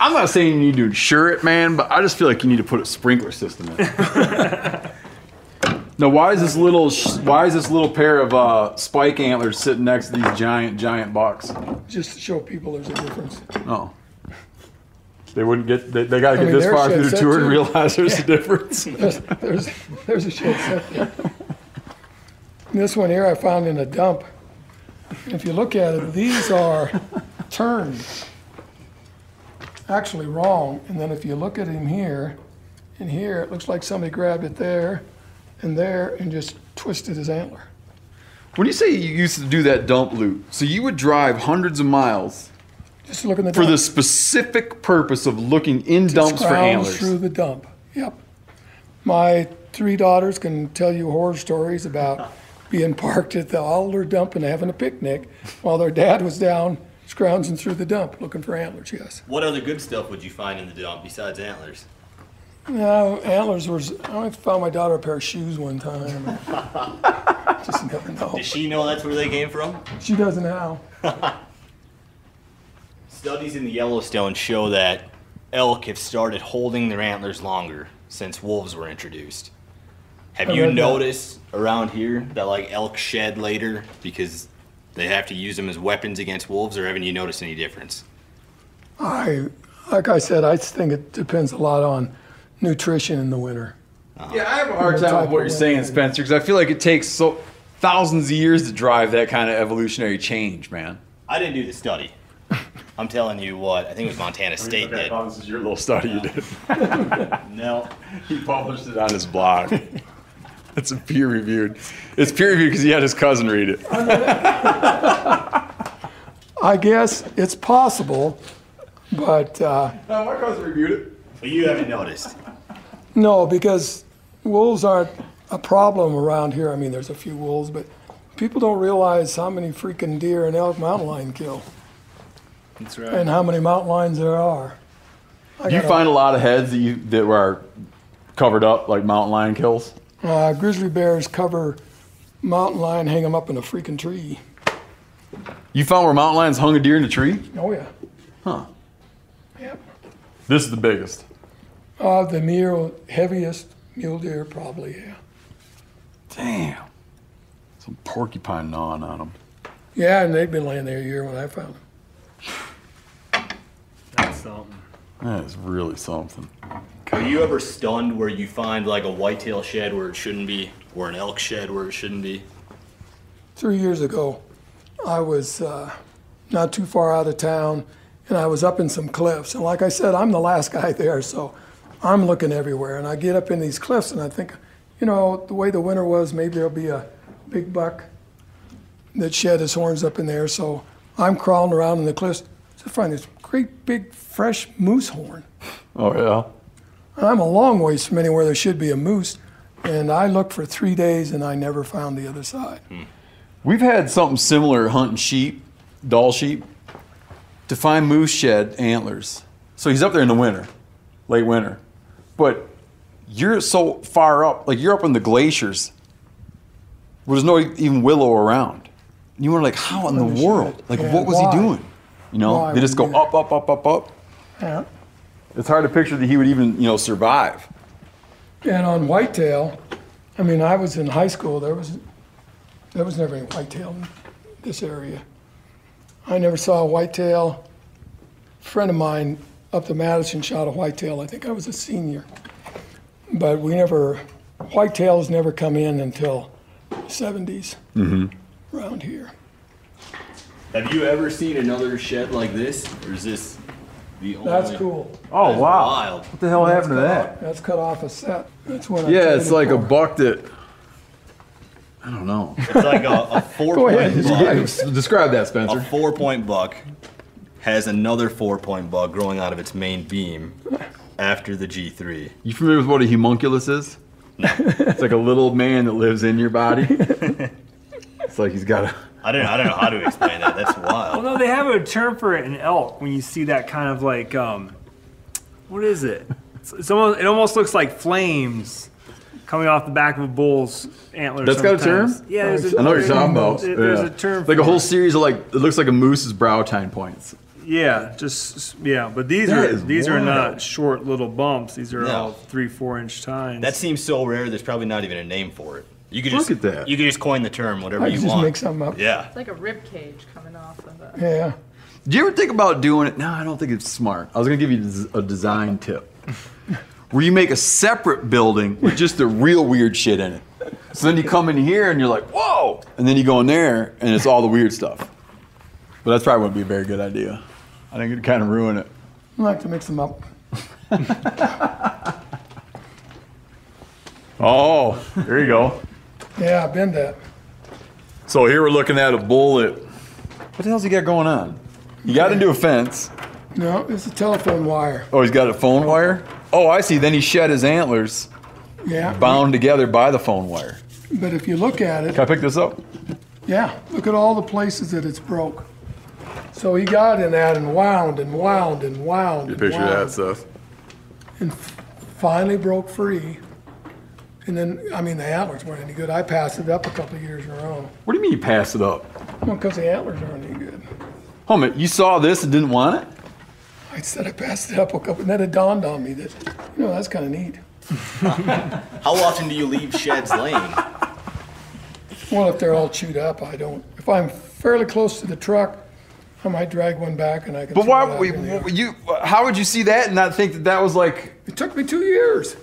I'm not saying you need to insure it, man, but I just feel like you need to put a sprinkler system in. now, why is this little why is this little pair of uh, spike antlers sitting next to these giant giant bucks? Just to show people there's a difference. Oh, they wouldn't get. They, they got to get mean, this far through the tour and realize there's a difference. There's, there's, there's a shed set there. This one here I found in a dump. If you look at it, these are turned, actually wrong. And then if you look at him here and here, it looks like somebody grabbed it there and there and just twisted his antler. When you say you used to do that dump loop, so you would drive hundreds of miles Just look in the for dump. the specific purpose of looking in dumps for Scrounge antlers. through the dump. Yep. My three daughters can tell you horror stories about being parked at the Alder dump and having a picnic while their dad was down scrounging through the dump looking for antlers. Yes. what other good stuff would you find in the dump besides antlers? No, antlers was. I found my daughter a pair of shoes one time. Just never know. Does she know that's where they came from? She doesn't now. Studies in the Yellowstone show that elk have started holding their antlers longer since wolves were introduced. Have I you read that. noticed around here that like elk shed later because they have to use them as weapons against wolves, or haven't you noticed any difference? I, like I said, I think it depends a lot on nutrition in the winter. Yeah, I have a hard time with what you're saying, land? Spencer, because I feel like it takes so thousands of years to drive that kind of evolutionary change, man. I didn't do the study. I'm telling you what, I think it was Montana State did. this is your little study you did. No. He published it on his blog. It's peer reviewed. It's peer reviewed because he had his cousin read it. I guess it's possible, but uh, No, my cousin reviewed it. But you haven't noticed. No, because wolves aren't a problem around here. I mean, there's a few wolves, but people don't realize how many freaking deer and elk mountain lion kill That's right. and how many mountain lions there are. I Do you got a- find a lot of heads that you that were covered up like mountain lion kills? Uh, grizzly bears cover mountain lion, hang them up in a freaking tree. You found where mountain lions hung a deer in a tree? Oh yeah. Huh. Yep. This is the biggest. Uh, the mule, heaviest mule deer, probably. Yeah. Damn. Some porcupine gnawing on them. Yeah, and they've been laying there a year when I found them. That's something. That is really something. Are you ever stunned where you find like a whitetail shed where it shouldn't be, or an elk shed where it shouldn't be? Three years ago, I was uh, not too far out of town, and I was up in some cliffs. And like I said, I'm the last guy there, so I'm looking everywhere. And I get up in these cliffs, and I think, you know, the way the winter was, maybe there'll be a big buck that shed his horns up in there. So I'm crawling around in the cliffs to find this great big fresh moose horn. Oh yeah. And I'm a long ways from anywhere there should be a moose. And I looked for three days, and I never found the other side. Hmm. We've had something similar hunting sheep, Dall sheep. to find moose shed antlers. So he's up there in the winter, late winter, but you're so far up, like you're up in the glaciers, where there's no even willow around. And you were like, how in the world? Like, Yeah, what was why? he doing? You know, Why they just go up, up, up, up, up. Yeah. It's hard to picture that he would even, you know, survive. And on whitetail, I mean, I was in high school. There was there was never any whitetail in this area. I never saw a whitetail. A friend of mine up to Madison shot a whitetail. I think I was a senior, but we never whitetails never come in until 70s mm-hmm. around here. Have you ever seen another shed like this, or is this the only? One? That's cool. Oh, That's wild. What the hell happened to that? off- That's cut off a set. That's what I Yeah, it's like a buck that, I don't know. It's like a, a four ahead. point buck. Describe that, Spencer. A Spencer. four point buck has another four point bug growing out of its main beam after the G3. You familiar with what a homunculus is? it's like a little man that lives in your body. it's like he's got a. I don't, I don't know how to explain that. That's wild. Well, no, they have a term for it in elk when you see that kind of like, um, what is it? It's, it's almost, it almost looks like flames coming off the back of a bull's antlers. That's got a term? Yeah, there's a, I know what you're talking about. There's Yeah. a term. Like a whole it. series of like, it looks like a moose's brow tine points. Yeah, just yeah, but these That are is these are not short little bumps. These are No. all three, four inch tines. That seems so rare. There's probably not even a name for it. You could Look just at that. You could just coin the term whatever I you could just want. make something up. Yeah. It's like a rib cage coming off of a. Yeah. Do you ever think about doing it? No, I don't think it's smart. I was gonna give you a design tip, where you make a separate building with just the real weird shit in it. So then you come in here and you're like, whoa, and then you go in there and it's all the weird stuff. But that's probably wouldn't be a very good idea. I think it'd kind of ruin it. I like to mix them up. Oh, there you go. Yeah, I've been that. So here we're looking at a bullet. What the hell's he got going on? He got into a fence. No, it's a telephone wire. Oh, he's got a phone wire. Oh, I see. Then he shed his antlers, Yeah. bound together by the phone wire. But if you look at it, Can I pick this up? yeah, look at all the places that it's broke. So he got in that and wound and wound and wound. and wound. that stuff. And finally broke free. And then, I mean, the antlers weren't any good. I passed it up a couple of years in a row. What do you mean you passed it up? Well, because the antlers aren't any good. Hold a you saw this and didn't want it? I said I passed it up a couple, and then it dawned on me that, you know, that's kind of neat. How often do you leave sheds laying? Well, if they're all chewed up, I don't. If I'm fairly close to the truck, I might drag one back and I can. But why out we, in the air. you? How would you see that and not think that that was like It took me two years.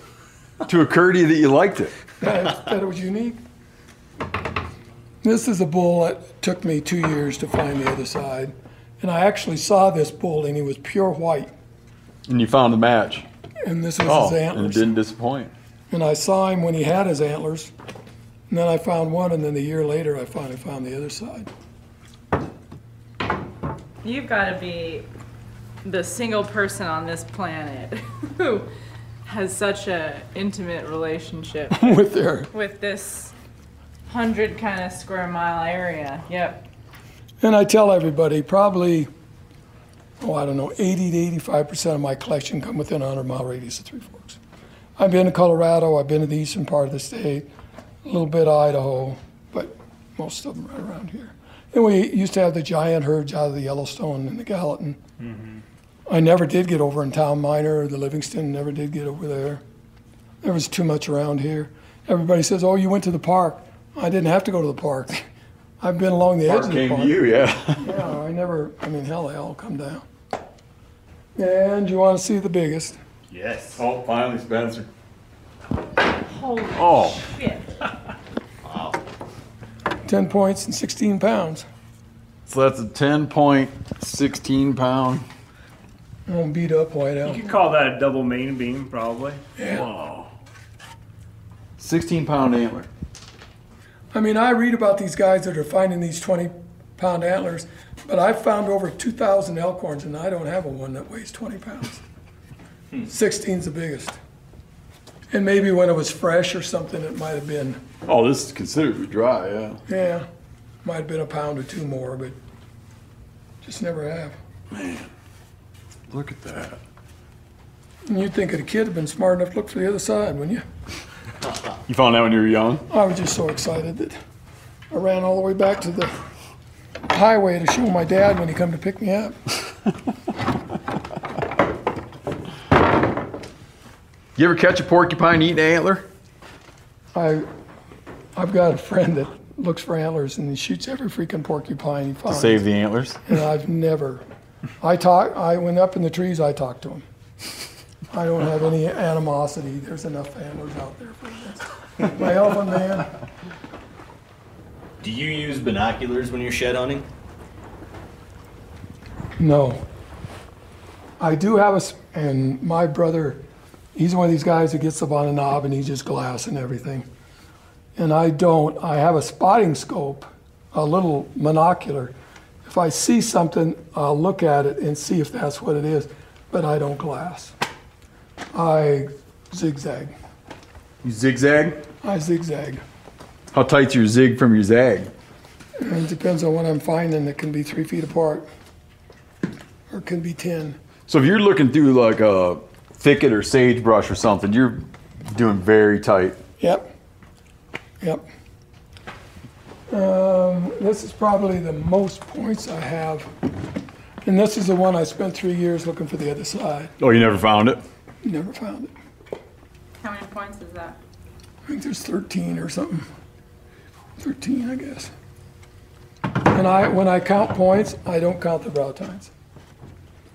to occur to you that you liked it? that, that it was unique. This is a bull that took me two years to find the other side. And I actually saw this bull and he was pure white. And you found the match. And this was Oh, his antlers. and it didn't disappoint. And I saw him when he had his antlers. And then I found one, and then a year later, I finally found the other side. You've got to be the single person on this planet who has such a intimate relationship with their, with this hundred kind of square mile area. Yep. and I tell everybody probably, oh, I don't know, 80 to 85% of my collection come within a 100 mile radius of Three Forks. I've been to Colorado, I've been to the eastern part of the state, a little bit of Idaho, but most of them right around here. And we used to have the giant herds out of the Yellowstone and the Gallatin. Mm-hmm. I never did get over in Tom Miner or the Livingston, never did get over there. There was too much around here. Everybody says, oh, you went to the park. I didn't have to go to the park. I've been along the edge of the Came park. to you, yeah. Yeah, I never, I mean, hell, they all come down. And you want to see the biggest? Yes. Oh, finally, Spencer. Holy Oh. shit. 10 points and 16 pounds. So that's a 10 point, 16 pound. I'm beat up white elk. You could call that a double main beam, probably. Yeah. Whoa. 16 pound antler. I mean, I read about these guys that are finding these 20 pound antlers, but I've found over 2,000 elk horns and I don't have a one that weighs 20 pounds. Hmm. 16's the biggest. And maybe when it was fresh or something, it might have been, Oh, this is considerably dry, yeah. yeah, might have been a pound or two more, but just never have. Man, look at that. And you'd think a kid had been smart enough to look for the other side, wouldn't you? You found that when you were young? I was just so excited that I ran all the way back to the highway to show my dad when he come to pick me up. You ever catch a porcupine eating an antler? I, I've got a friend that looks for antlers and he shoots every freaking porcupine he finds. Save the antlers. And I've never, I talk, I went up in the trees, I talked to him. I don't have any animosity. There's enough antlers out there for this. My elephant man, Do you use binoculars when you're shed hunting? no. I do have a, and my brother, he's one of these guys that gets up on a knob and he's just glass and everything. And I don't. I have a spotting scope, a little monocular. If I see something, I'll look at it and see if that's what it is, but I don't glass. I zigzag. You zigzag? I zigzag. How tight's your zig from your zag? It depends on what I'm finding. It can be three feet apart, or it can be 10. So if you're looking through like a thicket or sagebrush or something, you're doing very tight. Yep. Yep. Um, this is probably the most points I have. And this is the one I spent three years looking for the other side. Oh, you never found it? Never found it. How many points is that? I think there's 13 or something. 13, I guess. And I, when I count points, I don't count the brow tines.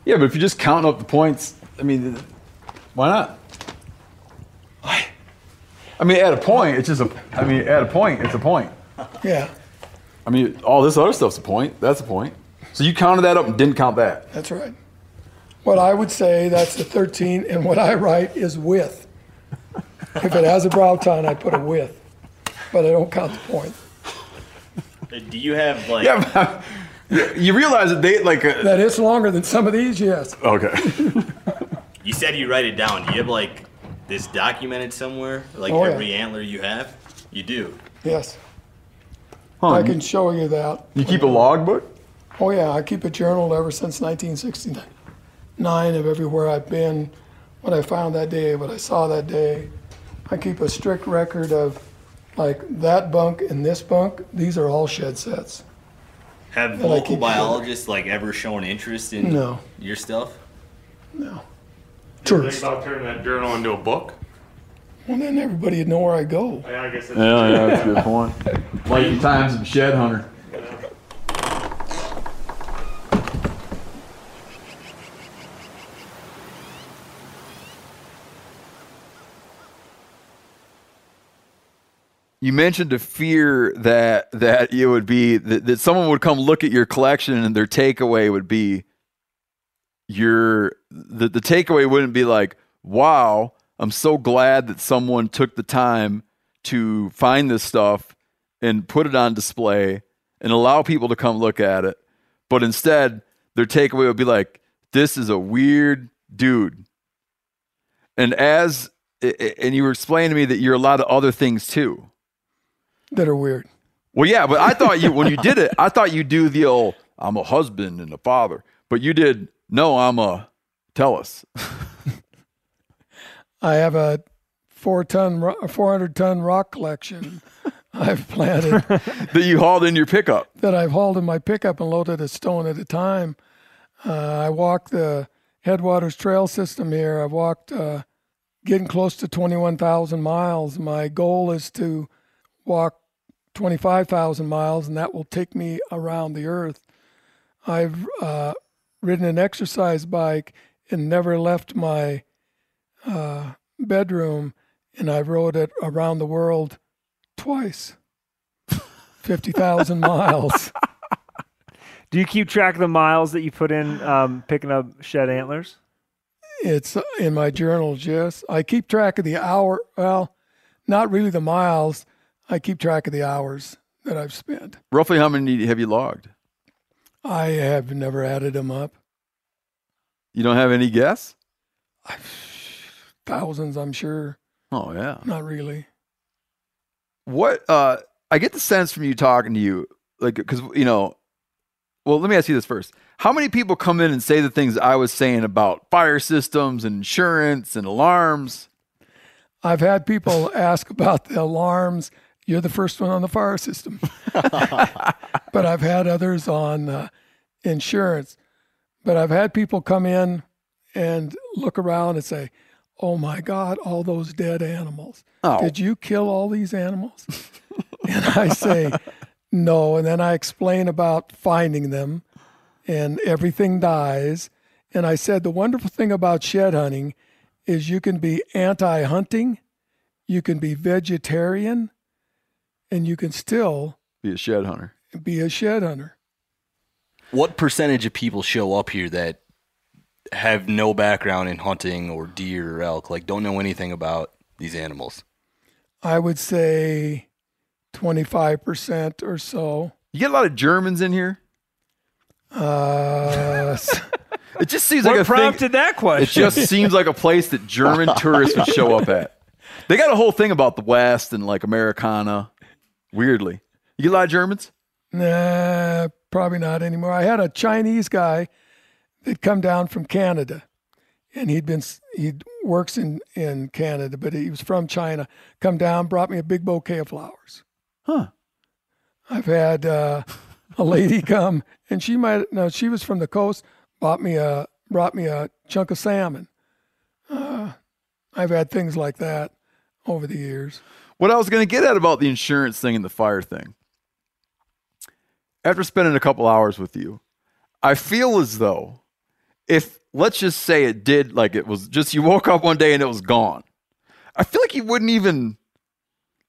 Yeah, but if you're just counting up the points, I mean, why not? Why? I mean, at a point, it's just a. I mean, at a point, it's a point. Yeah, I mean, all this other stuff's a point. That's a point. So you counted that up and didn't count that. that's right. What I would say, that's the 13, and what I write is with. If it has a brow tine, I put a with, but I don't count the point. Do you have like? Yeah, you realize that they like. uh That is longer than some of these, yes. okay. You said you write it down. Do you have like this documented somewhere? Like Oh, yeah. every antler you have? You do. Yes, Huh, I can show you that. You keep a logbook? Oh, yeah, I keep a journal ever since 1969 of everywhere I've been, what I found that day, what I saw that day. I keep a strict record of, like, that bunk and this bunk, these are all shed sets. Have And local biologists like ever shown interest in No. your stuff? No. Think Tourists. about turning that journal into a book. Well, then everybody would know where I go. Yeah, I guess that's Yeah, yeah, that's a good point. Like your times of shed hunter. You mentioned a fear that that it would be that, that someone would come look at your collection and their takeaway would be your the, the takeaway wouldn't be like, wow, I'm so glad that someone took the time to find this stuff and put it on display and allow people to come look at it. But instead, their takeaway would be like, this is a weird dude. And as and you were explaining to me that you're a lot of other things too. That are weird. Well, yeah, but I thought you when you did it, I thought you do the old I'm a husband and a father. But you did no, I'm a tell us. I have a four ton, ro- 400 ton rock collection I've planted. that you hauled in your pickup. that I've hauled in my pickup and loaded a stone at a time. Uh, I walked the Headwaters Trail system here. I've walked uh, getting close to 21,000 miles. My goal is to walk 25,000 miles, and that will take me around the earth. I've uh, ridden an exercise bike and never left my uh, bedroom, and I've rode it around the world twice. 50,000 miles. Do you keep track of the miles that you put in um, picking up shed antlers? It's in my journal. yes. I keep track of the hour. Well, not really the miles. I keep track of the hours that I've spent. Roughly how many have you logged? I have never added them up. You don't have any guess? Thousands, I'm sure. Oh yeah. Not really. What uh I get the sense from you talking to you, like because you know, well, let me ask you this first. How many people come in and say the things I was saying about fire systems and insurance and alarms? I've had people ask about the alarms. You're the first one on the fire system. but I've had others on uh, insurance. But I've had people come in and look around and say, Oh my God, all those dead animals. Oh. Did you kill all these animals? and I say, No. And then I explain about finding them and everything dies. And I said, The wonderful thing about shed hunting is you can be anti hunting, you can be vegetarian, and you can still Be a shed hunter. be a shed hunter. What percentage of people show up here that have no background in hunting or deer or elk, like don't know anything about these animals? I would say 25% or so. You get a lot of Germans in here. Uh, It just seems What like a thing. prompted that question. It just seems like a place that German tourists would show up at. They got a whole thing about the West and like Americana. Weirdly, you get a lot of Germans. nah, probably not anymore. I had a Chinese guy that come down from Canada, and he'd been he works in in Canada, but he was from China. Come down, brought me a big bouquet of flowers. Huh. I've had uh, a lady come, and she might no, she was from the coast. Bought me a brought me a chunk of salmon. Uh, I've had things like that over the years. What I was going to get at about the insurance thing and the fire thing. After spending a couple hours with you, I feel as though if let's just say it did like it was just you woke up one day and it was gone. I feel like you wouldn't even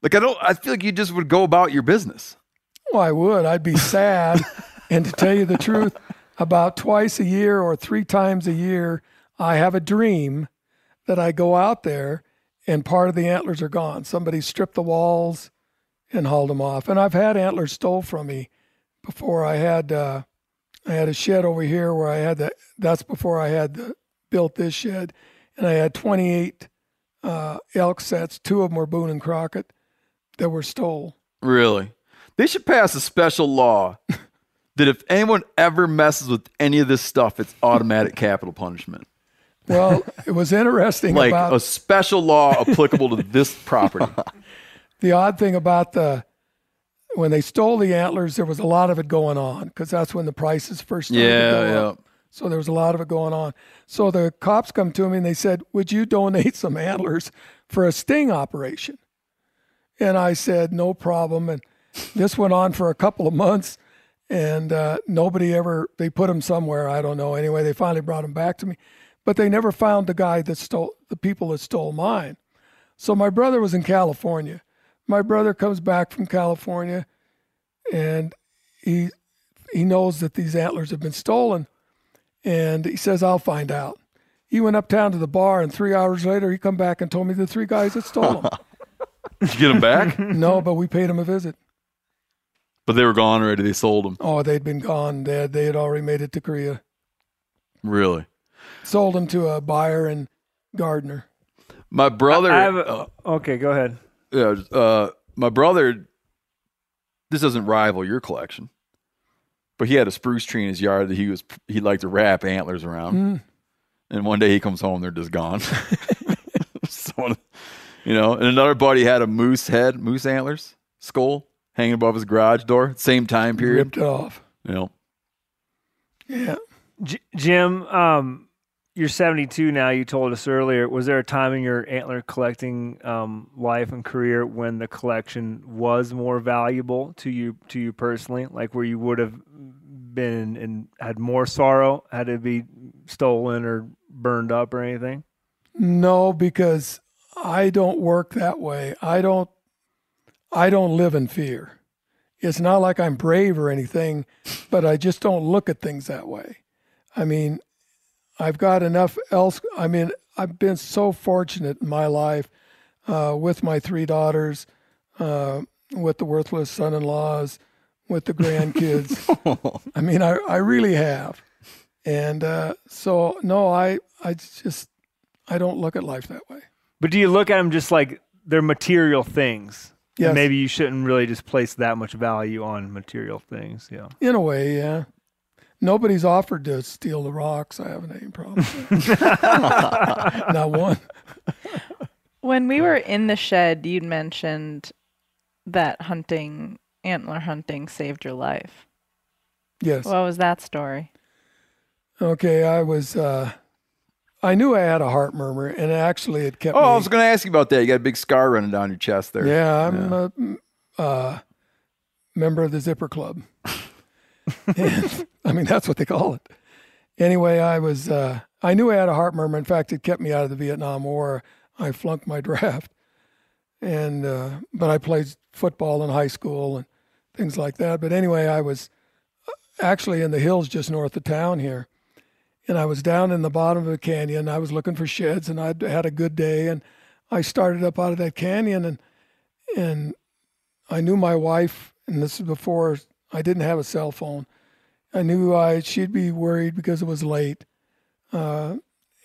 like I don't I feel like you just would go about your business. Well, I would. I'd be sad. and to tell you the truth, about twice a year or three times a year, I have a dream that I go out there and part of the antlers are gone. Somebody stripped the walls and hauled them off. And I've had antlers stole from me before. I had uh, I had a shed over here where I had that. That's before I had the, built this shed, and I had 28 uh, elk sets. Two of them were Boone and Crockett that were stole. Really? They should pass a special law that if anyone ever messes with any of this stuff, it's automatic capital punishment. Well, it was interesting Like about a special law applicable to this property. the odd thing about the when they stole the antlers, there was a lot of it going on because that's when the prices first started to Yeah, go yeah. up. So there was a lot of it going on. So the cops come to me and they said, "Would you donate some antlers for a sting operation?" And I said, "No problem." And this went on for a couple of months, and uh, nobody ever they put them somewhere. I don't know. Anyway, they finally brought them back to me, but they never found the guy that stole the people that stole mine. So my brother was in California. My brother comes back from California, and he he knows that these antlers have been stolen, and he says, "I'll find out." He went uptown to the bar, and three hours later, he come back and told me the three guys that stole them. Did you get them back? no, but we paid him a visit. But they were gone already. They sold them. Oh, they'd been gone. They had, they had already made it to Korea. Really? Sold them to a buyer in Gardiner. My brother. I have a, uh, okay, go ahead. yeah, uh, my brother. This doesn't rival your collection, but he had a spruce tree in his yard that he was he liked to wrap antlers around. Mm. And one day he comes home, they're just gone. so, you know, and another buddy had a moose head, moose antlers, skull hanging above his garage door. Same time period. Ripped it off. You know, Yeah. J- Jim, um, you're 72 now. You told us earlier. Was there a time in your antler collecting um, life and career when the collection was more valuable to you to you personally, like where you would have been and had more sorrow had it be stolen or burned up or anything? No, because I don't work that way. I don't I don't live in fear. It's not like I'm brave or anything, but I just don't look at things that way. I mean, I've got enough else. I mean, I've been so fortunate in my life uh, with my three daughters, uh, with the worthless son in laws, with the grandkids. I mean, I, I really have. And uh, so, no, I, I just, I don't look at life that way. But do you look at them just like they're material things? Yes. maybe you shouldn't really just place that much value on material things. Yeah. In a way, yeah. Nobody's offered to steal the rocks. I haven't any problem. Not one. When we were in the shed, you'd mentioned that hunting, antler hunting, saved your life. Yes. What was that story? Okay, I was. Uh, I knew I had a heart murmur, and actually, it kept. Oh, me, I was going to ask you about that. You got a big scar running down your chest there. Yeah, I'm a uh, member of the Zipper Club. and, I mean, that's what they call it. Anyway, I was. Uh, I knew I had a heart murmur. In fact, it kept me out of the Vietnam War. I flunked my draft, and uh, but I played football in high school and things like that. But anyway, I was actually in the hills just north of town here, and I was down in the bottom of a canyon. I was looking for sheds, and I'd had a good day, and I started up out of that canyon, and and I knew my wife, and this is before I didn't have a cell phone. I knew I she'd be worried because it was late, uh,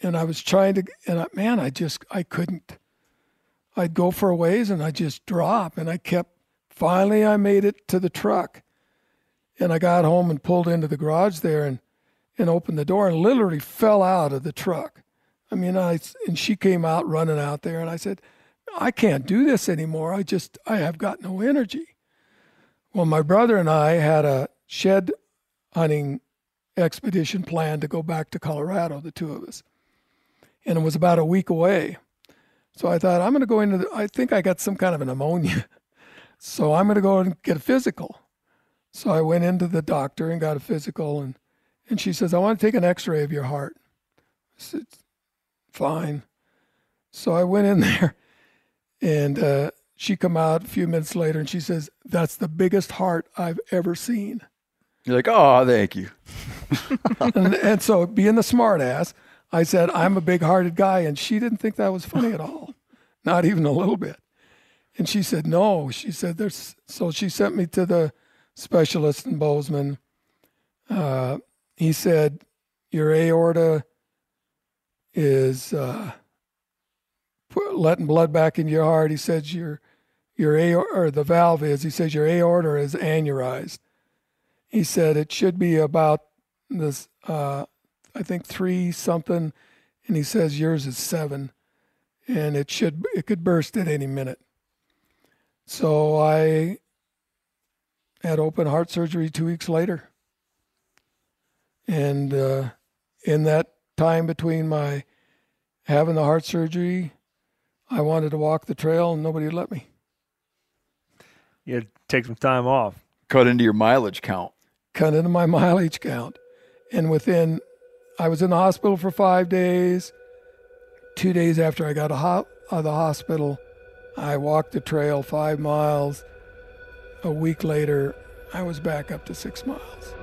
and I was trying to, and I, man, I just I couldn't. I'd go for a ways, and I just drop, and I kept. Finally, I made it to the truck, and I got home and pulled into the garage there, and and opened the door, and literally fell out of the truck. I mean, I and she came out running out there, and I said, I can't do this anymore. I just I have got no energy. Well, my brother and I had a shed hunting expedition planned to go back to Colorado, the two of us. And it was about a week away. So I thought, I'm going to go into the, I think I got some kind of an pneumonia. So I'm going to go and get a physical. So I went into the doctor and got a physical. And, and she says, I want to take an x ray of your heart. I said, fine. So I went in there and uh, she come out a few minutes later and she says, that's the biggest heart I've ever seen. You're like, oh, thank you. and, and so being the smart ass, I said, I'm a big hearted guy. And she didn't think that was funny at all, not even a little bit. And she said, no. She said, there's, so she sent me to the specialist in Bozeman. Uh, he said, your aorta is uh, letting blood back into your heart. He says, your, your aorta, or the valve is, he says, your aorta is aneurysed. He said, it should be about this, uh, I think three something, and he says yours is seven, and it should it could burst at any minute. So I had open heart surgery two weeks later, and uh, in that time between my having the heart surgery, I wanted to walk the trail, and nobody would let me. You had to take some time off. Cut into your mileage count. Cut into my mileage count, and within I was in the hospital for five days. Two days after I got out of the hospital, I walked the trail five miles. A week later, I was back up to six miles.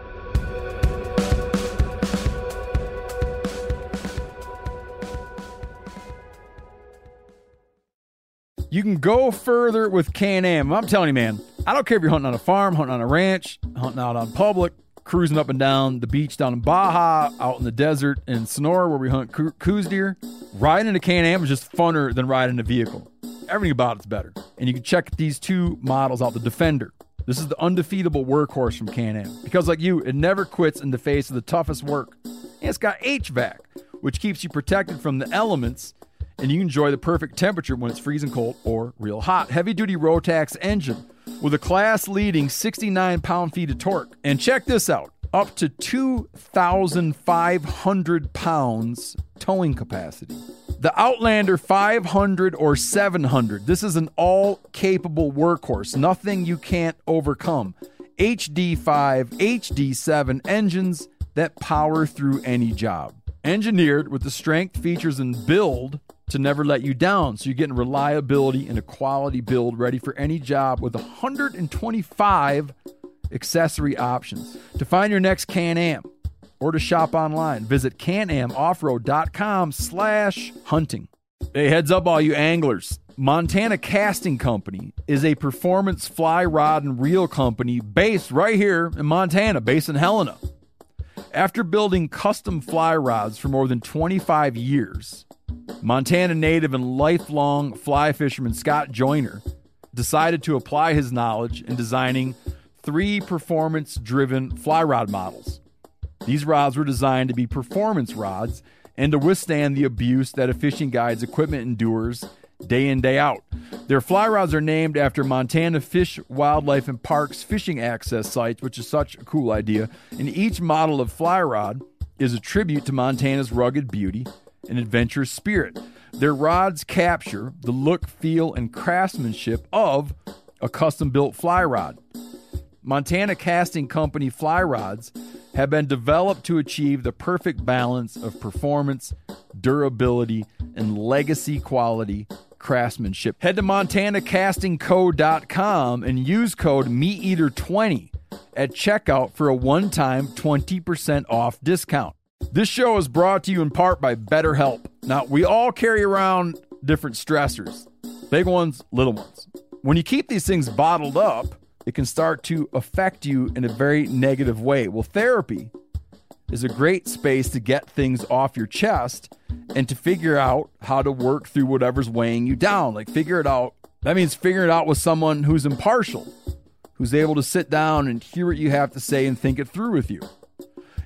You can go further with Can Am. I'm telling you, man, I don't care if you're hunting on a farm, hunting on a ranch, hunting out on public, cruising up and down the beach down in Baja, out in the desert in Sonora where we hunt coo- Coues deer. Riding in a Can Am is just funner than riding a vehicle. Everything about it's better. And you can check these two models out the Defender. This is the undefeatable workhorse from Can Am. Because, like you, it never quits in the face of the toughest work. And it's got HVAC, which keeps you protected from the elements and you enjoy the perfect temperature when it's freezing cold or real hot. Heavy duty Rotax engine with a class leading 69 pound feet of torque. And check this out up to 2,500 pounds towing capacity. The Outlander 500 or 700. This is an all capable workhorse, nothing you can't overcome. HD5, HD7 engines that power through any job. Engineered with the strength, features, and build to never let you down. So you're getting reliability and a quality build ready for any job with 125 accessory options. To find your next Can-Am or to shop online, visit canamoffroad.com slash hunting. Hey, heads up all you anglers. Montana Casting Company is a performance fly rod and reel company based right here in Montana, based in Helena. After building custom fly rods for more than 25 years, Montana native and lifelong fly fisherman Scott Joyner decided to apply his knowledge in designing three performance driven fly rod models These rods were designed to be performance rods and to withstand the abuse that a fishing guide's equipment endures day in, day out. Their fly rods are named after Montana Fish, Wildlife, and Parks fishing access sites, which is such a cool idea. And each model of fly rod is a tribute to Montana's rugged beauty and adventurous spirit. Their rods capture the look, feel, and craftsmanship of a custom built fly rod. Montana Casting Company fly rods have been developed to achieve the perfect balance of performance, durability, and legacy quality craftsmanship. Head to montanacastingco.com and use code MeatEater20 at checkout for a one-time 20% off discount. This show is brought to you in part by BetterHelp. Now, we all carry around different stressors, big ones, little ones. When you keep these things bottled up, it can start to affect you in a very negative way. Well, therapy is a great space to get things off your chest and to figure out how to work through whatever's weighing you down. Like, figure it out. That means figuring it out with someone who's impartial, who's able to sit down and hear what you have to say and think it through with you.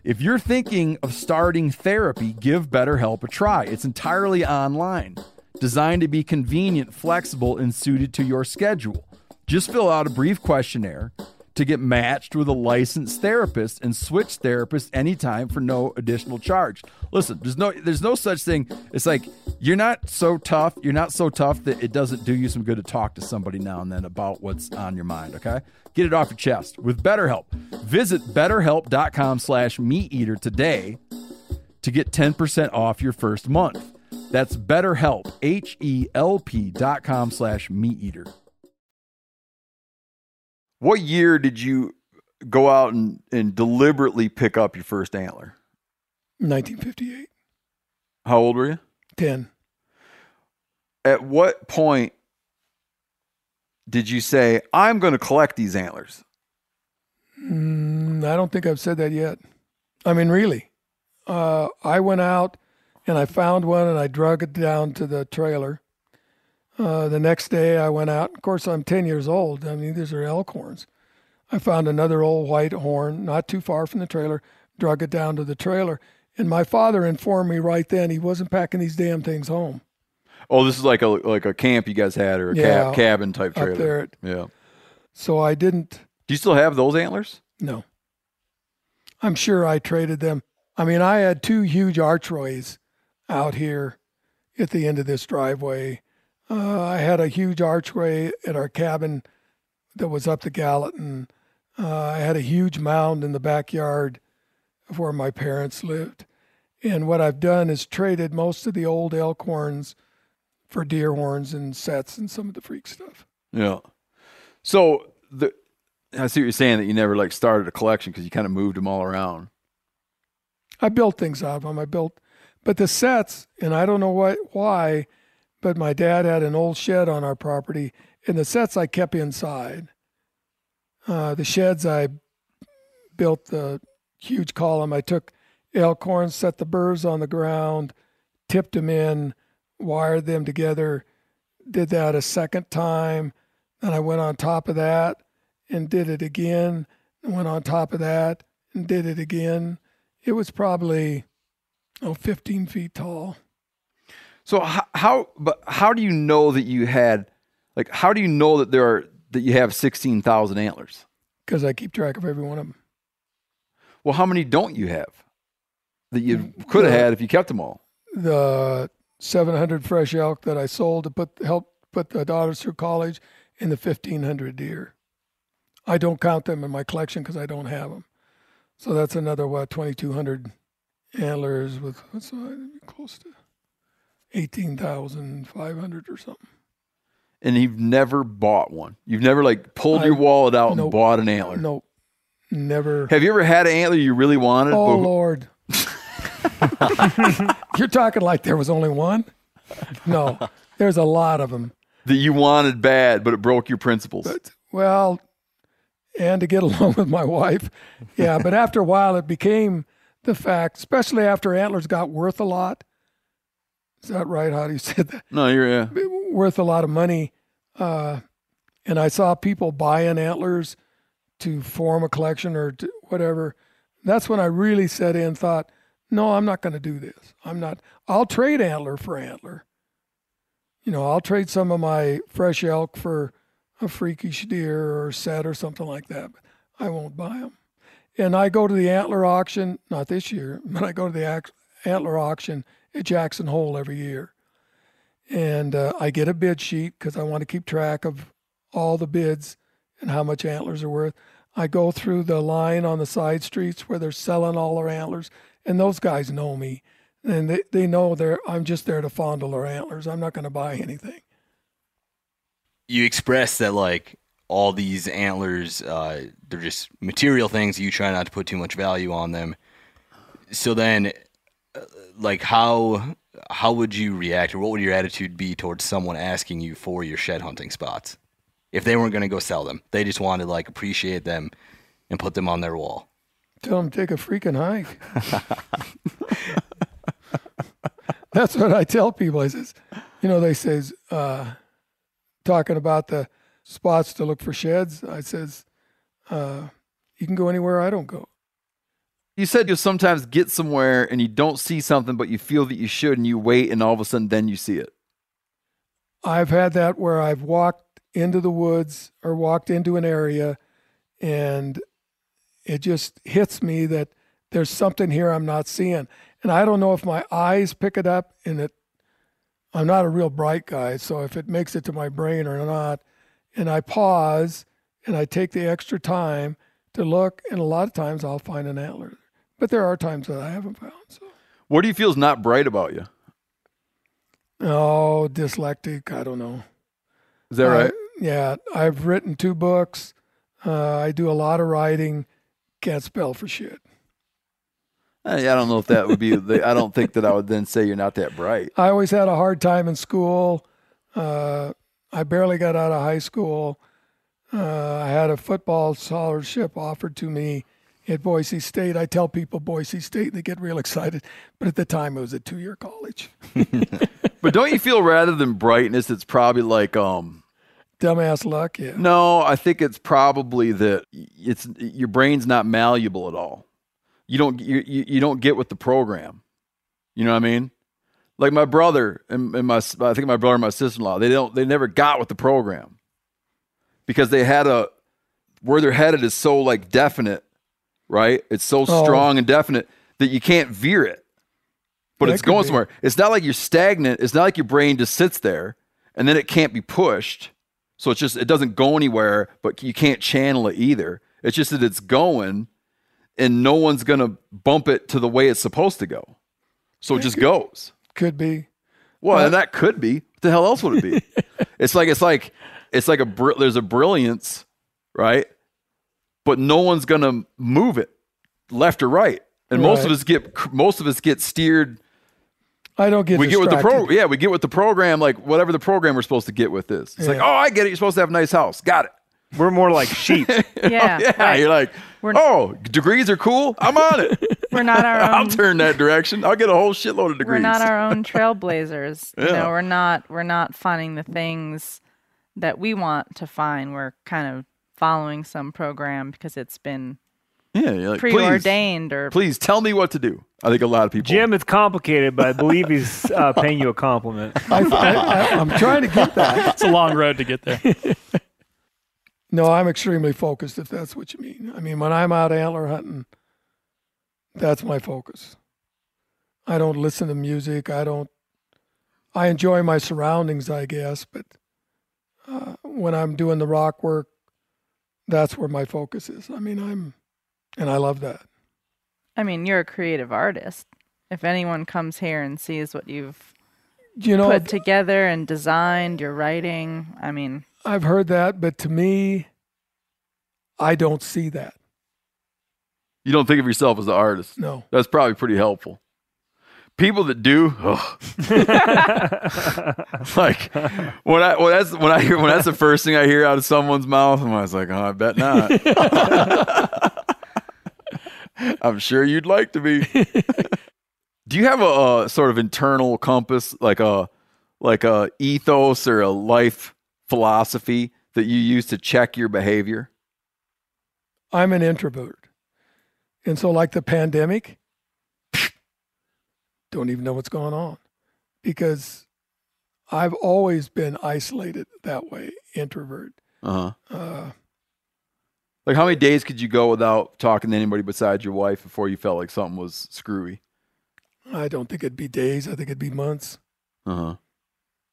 If you're thinking of starting therapy, give BetterHelp a try. It's entirely online, designed to be convenient, flexible, and suited to your schedule. Just fill out a brief questionnaire to get matched with a licensed therapist and switch therapists anytime for no additional charge. Listen, there's no there's no such thing. It's like you're not so tough, you're not so tough that it doesn't do you some good to talk to somebody now and then about what's on your mind, okay? Get it off your chest with BetterHelp. Visit betterhelp.com slash meateater today to get 10% off your first month. That's betterhelp, H-E-L-P dot com slash meateater. What year did you go out and, and deliberately pick up your first antler? 1958. How old were you? 10. At what point did you say, I'm going to collect these antlers? Mm, I don't think I've said that yet. I mean, really. Uh, I went out and I found one and I drug it down to the trailer. Uh, the next day I went out. Of course, I'm 10 years old. I mean, these are elk horns. I found another old white horn not too far from the trailer, drug it down to the trailer. And my father informed me right then he wasn't packing these damn things home. Oh, this is like a like a camp you guys had or a Yeah, cab, cabin type up trailer. there at- yeah. So I didn't, Do you still have those antlers? no. I'm sure I traded them. I mean, I had two huge archways out here at the end of this driveway. Uh, I had a huge archway at our cabin that was up the Gallatin. Uh, I had a huge mound in the backyard of where my parents lived. And what I've done is traded most of the old elk horns for deer horns and sets and some of the freak stuff. Yeah. So the I see what you're saying that you never like started a collection because you kind of moved them all around. I built things out of them. I built, but the sets, and I don't know what why, but my dad had an old shed on our property, and the sets I kept inside. Uh, the sheds I built the huge column. I took elk horns, set the burrs on the ground, tipped them in, wired them together. Did that a second time. Then I went on top of that and did it again. And went on top of that and did it again. It was probably oh 15 feet tall. So how, how but how do you know that you had like how do you know that there are that you have 16,000 antlers? because I keep track of every one of them. Well, how many don't you have that you could have had if you kept them all? The 700 fresh elk that I sold to put help put the daughters through college, and the 1500 deer. I don't count them in my collection because I don't have them. So that's another what 2200 antlers with what's that? close to 18,500 or something. And you've never bought one. You've never like pulled your wallet out and bought an antler. No, never. Have you ever had an antler you really wanted? Oh but- Lord. You're talking like there was only one? No, there's a lot of them. that you wanted bad, but it broke your principles. But well, and to get along with my wife, yeah. But after a while, it became the fact, especially after antlers got worth a lot. Is that right? How do you say that? no, you're yeah. Worth a lot of money, uh, and I saw people buying antlers to form a collection or to whatever. that's when I really set in thought, no, I'm not going to do this. I'm not. I'll trade antler for antler. You know, I'll trade some of my fresh elk for a freakish deer or set or something like that, but I won't buy them. And I go to the antler auction, not this year, but I go to the antler auction at Jackson Hole every year. And uh, I get a bid sheet because I want to keep track of all the bids and how much antlers are worth. I go through the line on the side streets where they're selling all their antlers, and those guys know me. And they, they know they're I'm just there to fondle their antlers. I'm not going to buy anything. You express that like all these antlers, uh, they're just material things. You try not to put too much value on them. So then, like how how would you react, or what would your attitude be towards someone asking you for your shed hunting spots? If they weren't going to go sell them, they just wanted to like appreciate them and put them on their wall. Tell them take a freaking hike. That's what I tell people. I says, you know, they says, uh, talking about the spots to look for sheds. I says, uh, you can go anywhere I don't go. You said you'll sometimes get somewhere and you don't see something, but you feel that you should, and you wait, and all of a sudden, then you see it. I've had that where I've walked into the woods or walked into an area and it just hits me that there's something here I'm not seeing. And I don't know if my eyes pick it up and it I'm not a real bright guy, so if it makes it to my brain or not, and I pause and I take the extra time to look, and a lot of times I'll find an antler. But there are times that I haven't found. So What do you feel is not bright about you? oh, dyslexic, I don't know. Is that right? Yeah, I've written two books. Uh, I do a lot of writing. Can't spell for shit. I I don't know if that would be. the- I don't think that I would then say you're not that bright. I always had a hard time in school. Uh, I barely got out of high school. Uh, I had a football scholarship offered to me at Boise State. I tell people Boise State, they get real excited. But at the time, it was a two year college. But don't you feel rather than brightness, it's probably like um. Dumbass luck, yeah. No, I think it's probably that it's your brain's not malleable at all. You don't you, you don't get with the program. You know what I mean? Like my brother and, and my I think my brother and my sister in law they don't they never got with the program because they had a where they're headed is so like definite, right? It's so Oh. strong and definite that you can't veer it. But That it's going be. somewhere. It's not like you're stagnant. It's not like your brain just sits there and then it can't be pushed. So it's just it doesn't go anywhere, but you can't channel it either. It's just that it's going and no one's gonna bump it to the way it's supposed to go. So it just goes. Could be. Well, and that could be. What the hell else would it be? it's like it's like it's like a br- there's a brilliance, right? But no one's gonna move it left or right, and most of us get most of us get steered. I don't get we get with the distracted. pro, yeah, we get with the program like whatever the program we're supposed to get with this. It's like, oh, I get it. You're supposed to have a nice house. Got it. We're more like sheep. Yeah, Yeah, right. you're like, We're- oh, degrees are cool. I'm on it. We're not our Own, I'll turn that direction. I'll get a whole shitload of degrees. We're not our own trailblazers. You know, we're not. We're not finding the things that we want to find. We're kind of following some program because it's been yeah, you're like, please, preordained or please tell me what to do. I think a lot of people. Jim, it's complicated, but I believe he's uh, paying you a compliment. I, I, I, I'm trying to get that. It's a long road to get there. No, I'm extremely focused, if that's what you mean. I mean, when I'm out antler hunting, that's my focus. I don't listen to music. I don't. I enjoy my surroundings, I guess, but uh, when I'm doing the rock work, that's where my focus is. I mean, I'm, and I love that. I mean, you're a creative artist. If anyone comes here and sees what you've You know, put together and designed, your writing, I mean, I've heard that, but to me, I don't see that. You don't think of yourself as an artist. No. That's probably pretty helpful. People that do, ugh. like when I when that's when I hear when that's the first thing I hear out of someone's mouth, I'm always like, oh, I bet not. I'm sure you'd like to be. do you have a, a sort of internal compass, like a like a ethos or a life philosophy that you use to check your behavior? I'm an introvert. And so, like the pandemic, don't even know what's going on because I've always been isolated that way, introvert. Uh huh. Uh, Like, how many days could you go without talking to anybody besides your wife before you felt like something was screwy? I don't think it'd be days. I think it'd be months. Uh huh.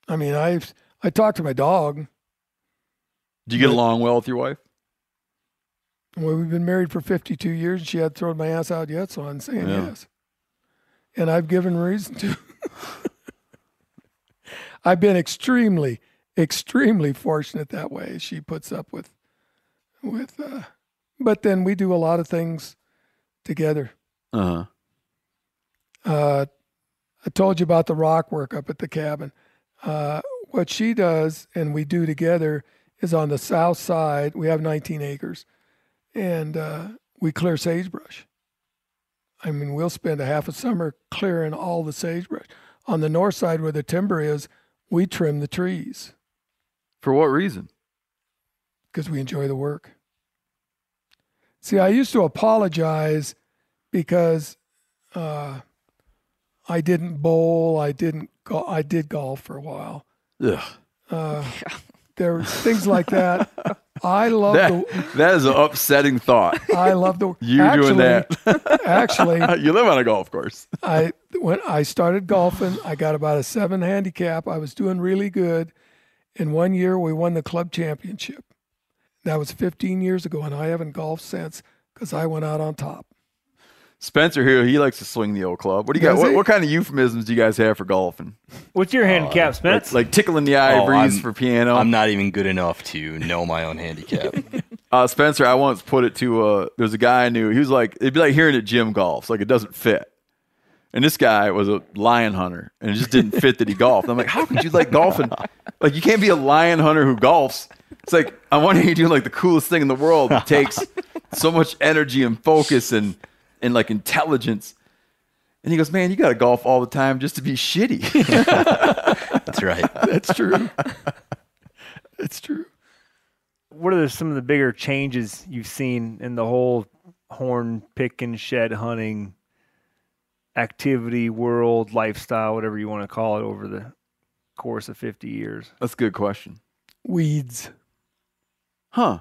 I mean, I I talk to my dog. Do you get along well with your wife? Well, we've been married for 52 years, and she hadn't thrown my ass out yet, so I'm saying Yeah. yes. And I've given reason to. I've been extremely, extremely fortunate that way. She puts up with, with, uh, but then we do a lot of things together. Uh huh. Uh, I told you about the rock work up at the cabin. Uh, what she does and we do together is on the south side. We have 19 acres, and uh, we clear sagebrush. I mean, we'll spend a half a summer clearing all the sagebrush. On the north side, where the timber is, we trim the trees For what reason? because we enjoy the work. See, I used to apologize because uh, I didn't bowl. I didn't. Go- I did golf for a while. Ugh. Uh, there were things like that. I love That, the. that is an upsetting thought. I love the. You doing that? actually, you live on a golf course. I when I started golfing, I got about a seven handicap. I was doing really good. In one year, we won the club championship. That was 15 years ago, and I haven't golfed since because I went out on top. Spencer here, he likes to swing the old club. What do you got? What, what kind of euphemisms do you guys have for golfing? What's your handicap, Like, Spence? like tickling the Oh, ivories I'm- for piano. I'm not even good enough to know my own handicap. Uh, Spencer, I once put it to uh there's a guy I knew. He was like, it'd be like hearing at gym golf. like it doesn't fit. And this guy was a lion hunter, and it just didn't fit that he golfed. I'm like, how could you like golfing? Like you can't be a lion hunter who golfs. It's like I want to you doing like the coolest thing in the world. It takes so much energy and focus and and like intelligence. And he goes, man, you got to golf all the time just to be shitty. That's right. That's true. it's true. what are the, some of the bigger changes you've seen in the whole horn picking, shed hunting activity, world, lifestyle, whatever you want to call it, over the course of 50 years? That's a good question. Weeds, Huh?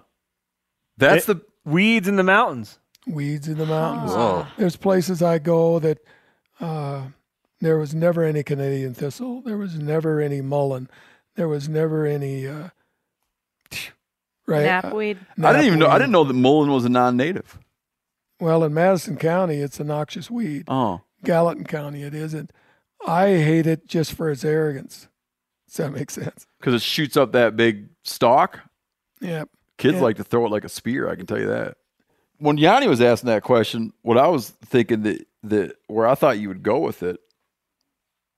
That's It- the Weeds in the mountains. Weeds in the mountains. Whoa. There's places I go that uh, there was never any Canadian thistle. There was never any mullein. There was never any. Uh, right. uh, Knapweed. I didn't even know. I didn't know that mullein was a non-native. Well, in Madison County, it's a noxious weed. Oh, Gallatin County, it isn't. I hate it just for its arrogance. Does that make sense? because it shoots up that big stalk. Yeah. Kids Yeah. like to throw it like a spear. I can tell you that. When Yanni was asking that question, what I was thinking that that where I thought you would go with it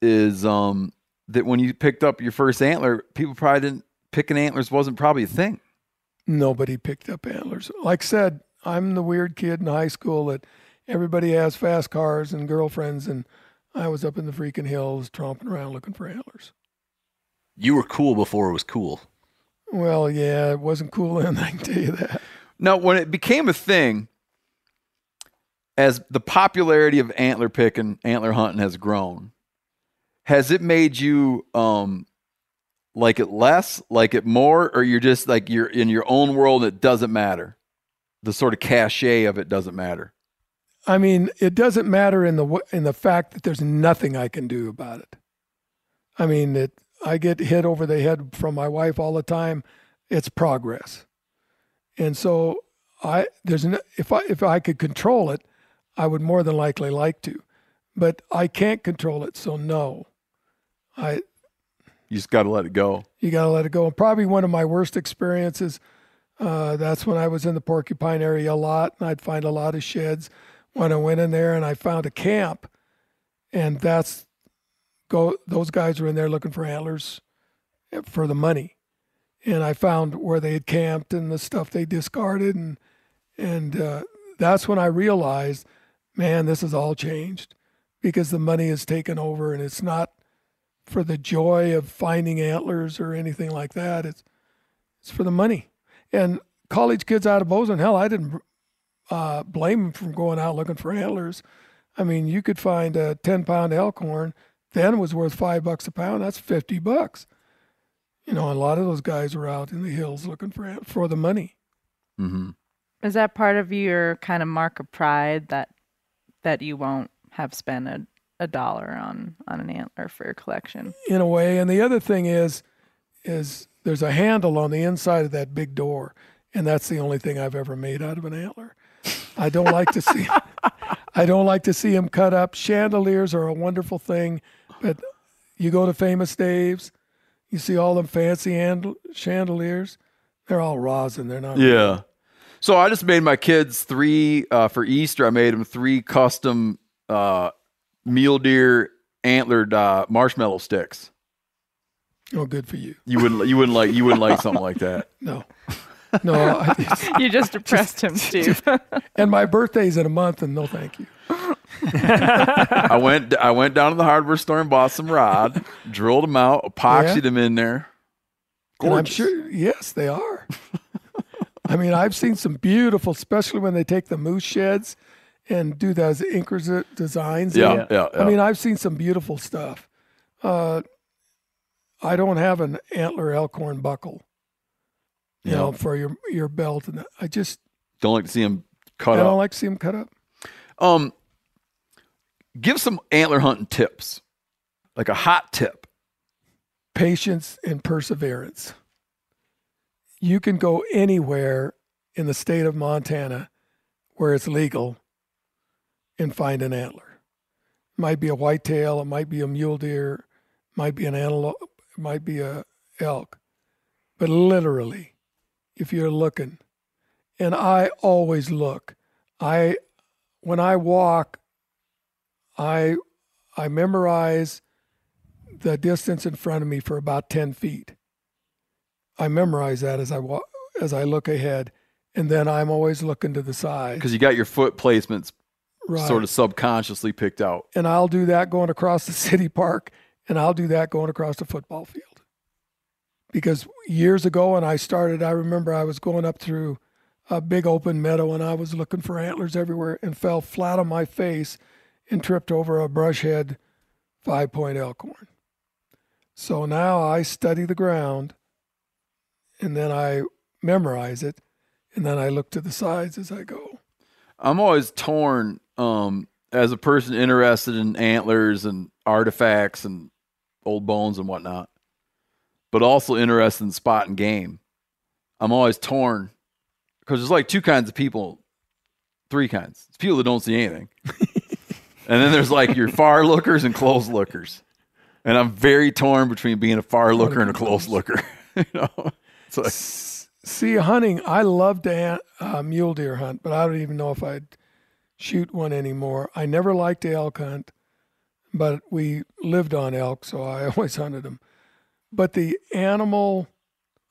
is um that when you picked up your first antler, people probably didn't picking antlers wasn't probably a thing. Nobody picked up antlers. Like I said, I'm the weird kid in high school that everybody has fast cars and girlfriends, and I was up in the freaking hills tromping around looking for antlers. You were cool before it was cool. Well, yeah, it wasn't cool then, I can tell you that. Now, when it became a thing, as the popularity of antler picking, antler hunting has grown, has it made you um like it less, like it more, or you're just like you're in your own world and it doesn't matter? The sort of cachet of it doesn't matter. I mean, it doesn't matter in the in the fact that there's nothing I can do about it. I mean, that I get hit over the head from my wife all the time. It's progress, and so I there's no, if I if I could control it, I would more than likely like to, but I can't control it. So no, I You just got to let it go. you got to let it go. And probably one of my worst experiences. Uh, that's when I was in the Porcupine area a lot, and I'd find a lot of sheds. When I went in there and I found a camp, and that's go. Those guys were in there looking for antlers for the money, and I found where they had camped and the stuff they discarded, and and uh, that's when I realized, man, this has all changed because the money has taken over, and it's not for the joy of finding antlers or anything like that. It's it's for the money. And college kids out of Bozeman, hell, I didn't uh, blame them from going out looking for antlers. I mean, you could find a 10 pound elk horn, then was worth five bucks a pound. That's 50 bucks. You know, a lot of those guys were out in the hills looking for for the money. Mm-hmm. Is that part of your kind of mark of pride that that you won't have spent a, a dollar on on an antler for your collection? in a way. And the other thing is, is there's a handle on the inside of that big door, and that's the only thing I've ever made out of an antler. I don't like to see. I don't like to see them cut up. Chandeliers are a wonderful thing, but you go to Famous Dave's, you see all them fancy hand- chandeliers. They're all rosin. They're not. Yeah. So I just made my kids three uh, for Easter. I made them three custom uh, mule deer antlered uh, marshmallow sticks. Oh, good for you. You wouldn't. You wouldn't like. You wouldn't like something like that. No, no. I, You just depressed him, Steve. and my birthday's in a month, and no, thank you. I went. I went down to the hardware store and bought some rod, drilled them out, epoxied Yeah. them in there. And I'm sure, yes, they are. I mean, I've seen some beautiful, especially when they take the moose sheds and do those Inkers designs. Yeah, yeah, yeah. I mean, I've seen some beautiful stuff. Uh, I don't have an antler elkhorn buckle, you Yeah. know, for your your belt, and I just Don't like to see them cut I don't up. like to see them cut up. Um, give some antler hunting tips, like a hot tip. patience and perseverance. You can go anywhere in the state of Montana where it's legal and find an antler. It might be a whitetail, it might be a mule deer, it might be an antelope, it might be a elk. But literally, if you're looking, and I always look. I when I walk, I I memorize the distance in front of me for about 10 feet. I memorize that as I walk, as I look ahead, and then I'm always looking to the side. because you got your foot placements Right. sort of subconsciously picked out. And I'll do that going across the city park, and I'll do that going across the football field. Because years ago, when I started, I remember I was going up through a big open meadow, and I was looking for antlers everywhere, and fell flat on my face, and tripped over a brush head five point elkhorn. So now I study the ground, and then I memorize it, and then I look to the sides as I go. I'm always torn um, as a person interested in antlers and artifacts and old bones and whatnot, but also interested in spot and game. I'm always torn because there's like two kinds of people, three kinds. It's people that don't see anything, and then there's like your far lookers and close lookers. And I'm very torn between being a far looker and a close looker. you know, it's like, See, hunting, I love to uh, mule deer hunt, but I don't even know if I'd shoot one anymore. I never liked to elk hunt, but we lived on elk, so I always hunted them. But the animal,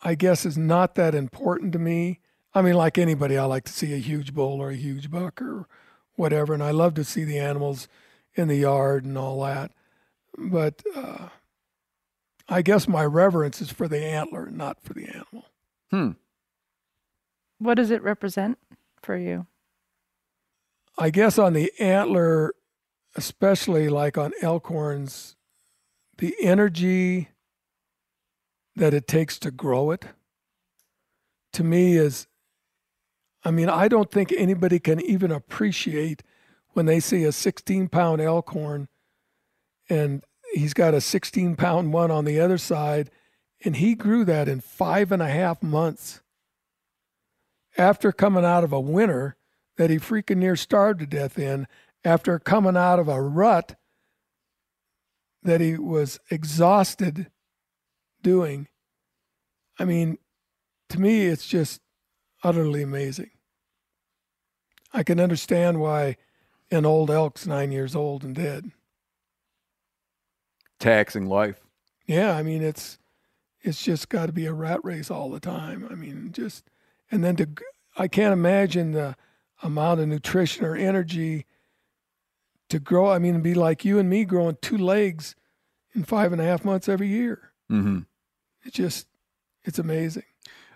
I guess, is not that important to me. I mean, like anybody, I like to see a huge bull or a huge buck or whatever, and I love to see the animals in the yard and all that. But uh, I guess my reverence is for the antler, not for the animal. hmm. What does it represent for you? I guess on the antler, especially like on elkhorns, the energy that it takes to grow it, to me is, I mean, I don't think anybody can even appreciate when they see a 16 pound elkhorn and he's got a 16 pound one on the other side, and he grew that in five and a half months after coming out of a winter that he freaking near starved to death in, after coming out of a rut that he was exhausted doing. I mean, to me, it's just utterly amazing. I can understand why an old elk's nine years old and dead. taxing life. Yeah, I mean it's it's just got to be a rat race all the time. I mean, just and then to I can't imagine the amount of nutrition or energy to grow. I mean, be like you and me growing two legs in five and a half months every year. Mm-hmm. It's just it's amazing.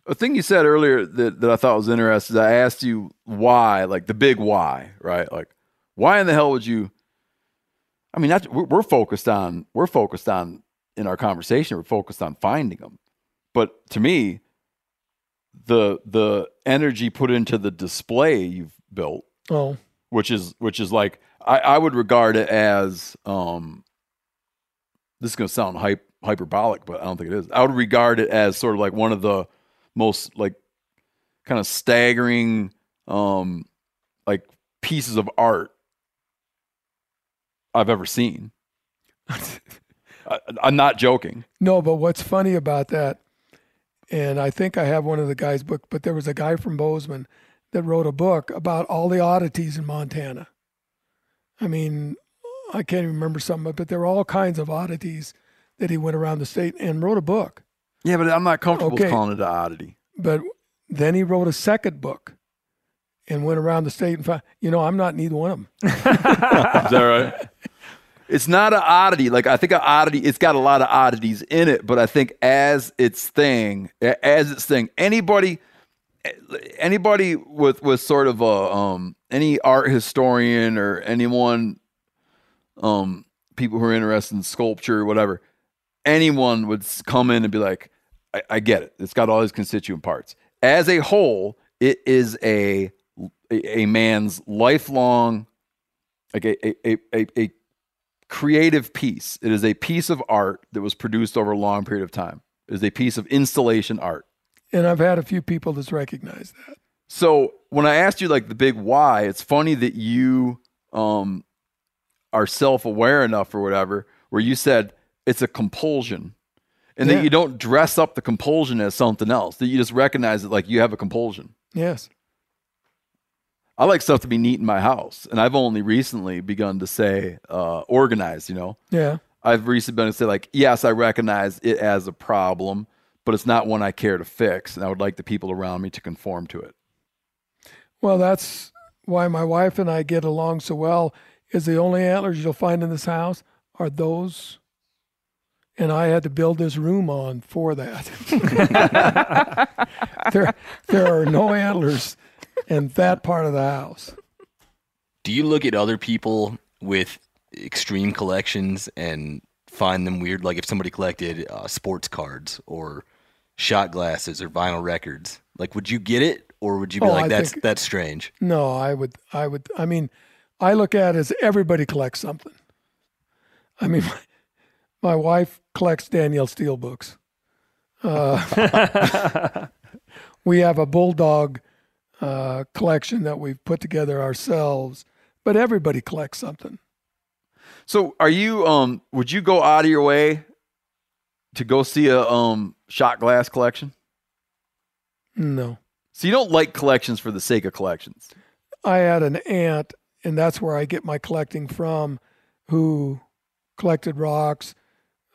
A thing you said earlier that, that I thought was interesting. Is I asked you why, like the big why, right? Like, why in the hell would you? I mean, that's, we're, we're focused on we're focused on in our conversation. We're focused on finding them, but to me, the the energy put into the display you've built, Oh, which is which is like I, I would regard it as um. This is going to sound hype, hyperbolic, but I don't think it is. I would regard it as sort of like one of the most like kind of staggering um like pieces of art I've ever seen. I, I'm not joking. No, but what's funny about that, and I think I have one of the guy's book, but there was a guy from Bozeman that wrote a book about all the oddities in Montana. I mean, I can't even remember some of it, but there were all kinds of oddities that he went around the state and wrote a book. Yeah, but I'm not comfortable with Okay. calling it an oddity. But then he wrote a second book and went around the state and found, you know, I'm not in either one of them. Is that right? It's not an oddity. Like I think an oddity, it's got a lot of oddities in it, but I think as its thing, as its thing, anybody, anybody with with sort of a um any art historian or anyone, um people who are interested in sculpture or whatever, anyone would come in and be like, I, I get it. It's got all these constituent parts. As a whole, it is a a, man's lifelong like a, a, a, a, a creative piece. It is a piece of art that was produced over a long period of time. It is a piece of installation art. And I've had a few people that's recognized that. So when I asked you like the big why, it's funny that you um, are self-aware enough or whatever, where you said it's a compulsion, and Yeah. that you don't dress up the compulsion as something else. That you just recognize it like you have a compulsion. Yes. I like stuff to be neat in my house, and I've only recently begun to say uh, organized. You know, Yeah. I've recently been to say like, yes, I recognize it as a problem, but it's not one I care to fix, and I would like the people around me to conform to it. Well, that's why my wife and I get along so well. Is the only antlers you'll find in this house are those, and I had to build this room on for that. there, there are no antlers in that part of the house. Do you look at other people with extreme collections and find them weird? Like if somebody collected uh, sports cards or shot glasses or vinyl records, like would you get it, or would you be Oh, like I that's think- that's strange? No, I would, I would, I mean, I look at it as everybody collects something. I mean, my, my wife collects Danielle Steel books. Uh, we have a bulldog uh, collection that we've put together ourselves, but everybody collects something. So, are you? Um, would you go out of your way to go see a um shot glass collection? No, So you don't like collections for the sake of collections. I had an aunt, and that's where I get my collecting from, who collected rocks.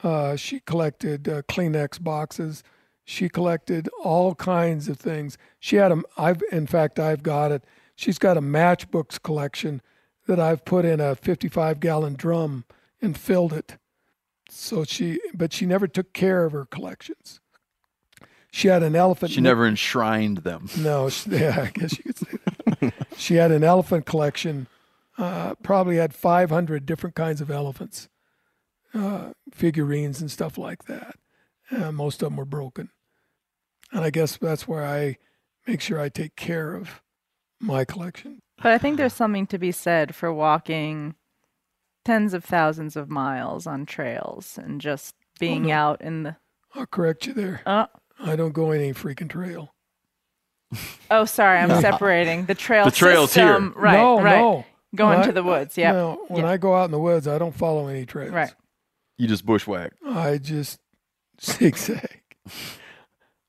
Uh, she collected uh, Kleenex boxes. She collected all kinds of things. She had a, I've, in fact, I've got it. She's got a matchbooks collection that I've put in a 55 gallon drum and filled it. So she, but she never took care of her collections. She had an elephant. She never enshrined them. No, she, yeah, I guess you could say that. she had an elephant collection. Uh, probably had 500 different kinds of elephants, uh, figurines and stuff like that. Uh, most of them were broken, and I guess that's where I make sure I take care of my collection. But I think there's something to be said for walking tens of thousands of miles on trails and just being no. out in the. I'll correct you there. Oh, I don't go any freaking trail. oh, sorry, I'm separating the trail. The trail's here. Right, no, right. no. Going When to the woods. Yeah, No, when Yeah. I go out in the woods, I don't follow any trails. right. You just bushwhack. I just zigzag.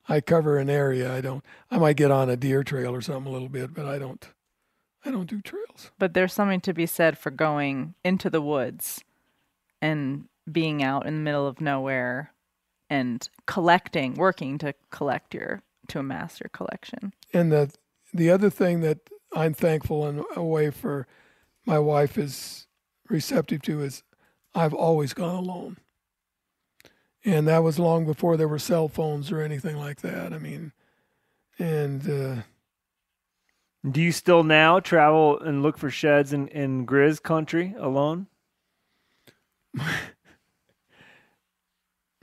I cover an area. I don't. I might get on a deer trail or something a little bit, but I don't. I don't do trails. But there's something to be said for going into the woods and being out in the middle of nowhere and collecting, working to collect your to amass your collection. And the the other thing that I'm thankful in a way for my wife is receptive to is I've always gone alone. And that was long before there were cell phones or anything like that. I mean, And uh, Do you still now travel and look for sheds in, in Grizz country alone?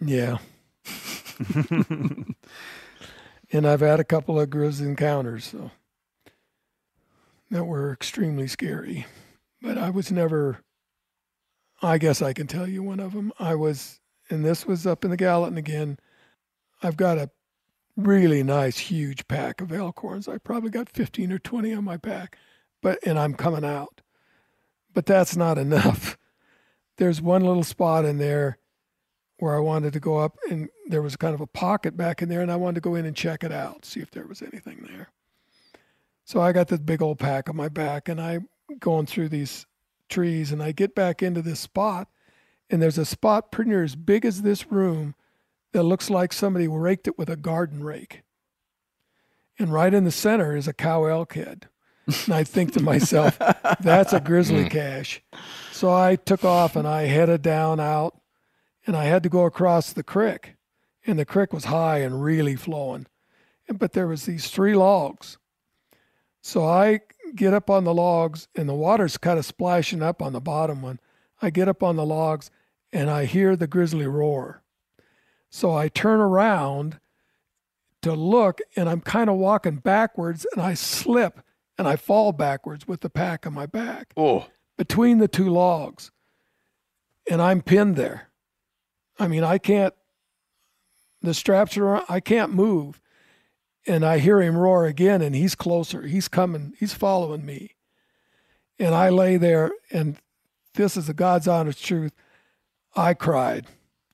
yeah. and I've had a couple of grizz encounters, so that were extremely scary. But I was never. I guess I can tell you one of them. I was, and this was up in the Gallatin again. I've got a really nice, huge pack of elk horns. I probably got 15 or 20 on my back, but and I'm coming out. But that's not enough. There's one little spot in there where I wanted to go up, and there was kind of a pocket back in there, and I wanted to go in and check it out, see if there was anything there. So I got this big old pack on my back, and I'm going through these trees, and I get back into this spot, and there's a spot pretty near as big as this room that looks like somebody raked it with a garden rake. And right in the center is a cow elk head. And I think to myself, that's a grizzly hmm. cache. So I took off and I headed down out and I had to go across the creek. And the creek was high and really flowing. But there was these three logs. So I get up on the logs and the water's kind of splashing up on the bottom one. I get up on the logs and I hear the grizzly roar. So I turn around to look and I'm kind of walking backwards and I slip and I fall backwards with the pack on my back Oh, between the two logs. And I'm pinned there. I mean, I can't, the straps are around, I can't move. And I hear him roar again and he's closer. He's coming, he's following me. And I lay there and this is the God's honest truth. I cried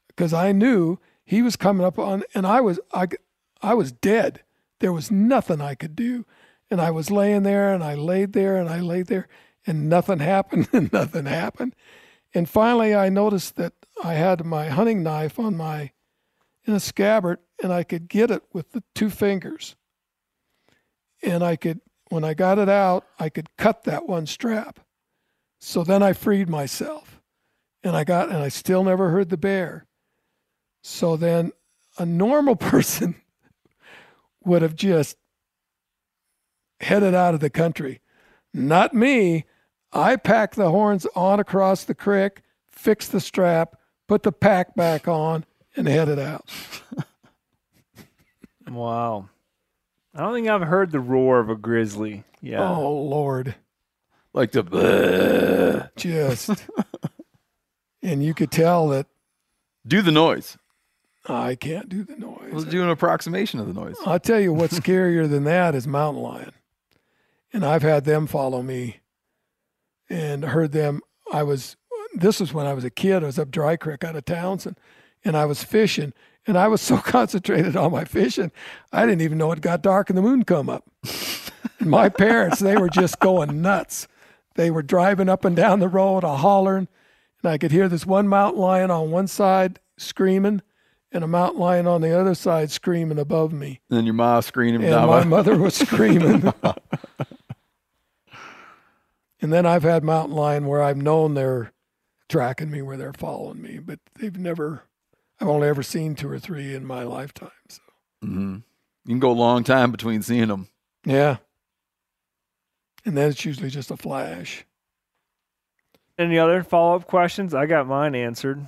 because I knew he was coming up on, and I was, I, I was dead. There was nothing I could do. And I was laying there and I laid there and I laid there and nothing happened and nothing happened. And finally I noticed that I had my hunting knife on my, in a scabbard and I could get it with the two fingers. And I could, when I got it out, I could cut that one strap. So then I freed myself and I got, and I still never heard the bear. So then a normal person would have just headed out of the country. Not me. I packed the horns on across the creek, fixed the strap, put the pack back on, and headed out. Wow. I don't think I've heard the roar of a grizzly. Yeah. Oh, Lord. like the Just. and you could tell that do the noise. I can't do the noise. Let's do an approximation of the noise. I'll tell you what's scarier than that is mountain lion. And I've had them follow me and heard them. I was, this was when I was a kid. I was up Dry Creek out of Townsend and I was fishing. And I was so concentrated on my fishing, I didn't even know it got dark and the moon come up. my parents, they were just going nuts. They were driving up and down the road, a hollering. And I could hear this one mountain lion on one side screaming and a mountain lion on the other side screaming above me. And then your mom screaming And my mother was screaming. and then I've had mountain lion where I've known they're tracking me, where they're following me, but they've never. I've only ever seen two or three in my lifetime. So Mhm. You can go a long time between seeing them. yeah. And then it's usually just a flash. Any other follow up questions? I got mine answered.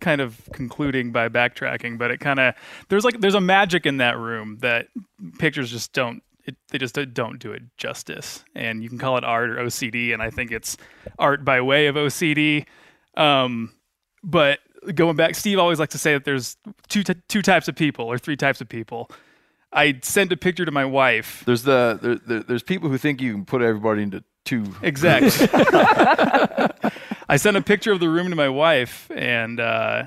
kind of concluding by backtracking, but it kind of there's like there's a magic in that room that pictures just don't it, they just don't do it justice. And you can call it art or OCD, and I think it's art by way of OCD. Um, but going back, Steve always likes to say that there's two t- two types of people or three types of people. I sent a picture to my wife. There's the there, there, there's people who think you can put everybody into two. Exactly. I sent a picture of the room to my wife, and uh,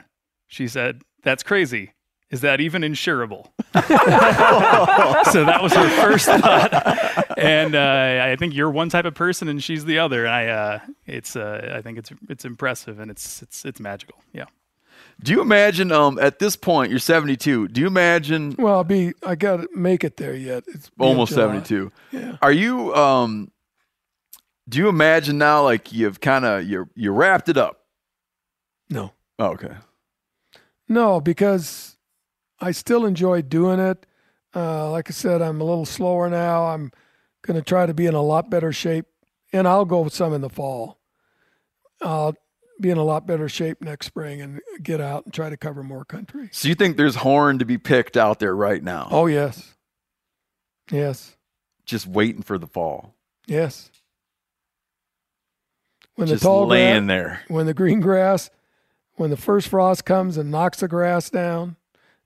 she said, "That's crazy. Is that even insurable?" so that was her first thought, and uh, I think you're one type of person, and she's the other. And I, uh, it's, uh, I think it's it's impressive, and it's it's it's magical. Yeah. Do you imagine um at this point you're 72? Do you imagine Well, I'll be. I got to make it there yet. It's almost 72? Yeah. Are you um do you imagine now like you've kind of you're you wrapped it up? No. Oh, okay. No, because I still enjoy doing it. Uh, like I said, I'm a little slower now. I'm going to try to be in a lot better shape, and I'll go with some in the fall. I'll be in a lot better shape next spring and get out and try to cover more country. So you think there's horn to be picked out there right now? Oh yes, yes, Just waiting for the fall. yes. When Just the tall laying gra- there. when the green grass, when the first frost comes and knocks the grass down,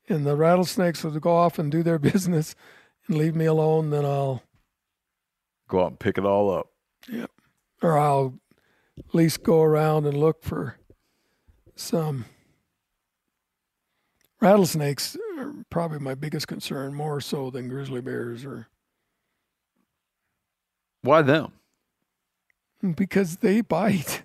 and the rattlesnakes will go off and do their business and leave me alone, then I'll Go out and pick it all up. Yep. Or I'll at least go around and look for some rattlesnakes. Are probably my biggest concern, more so than grizzly bears, or Why them? because they bite.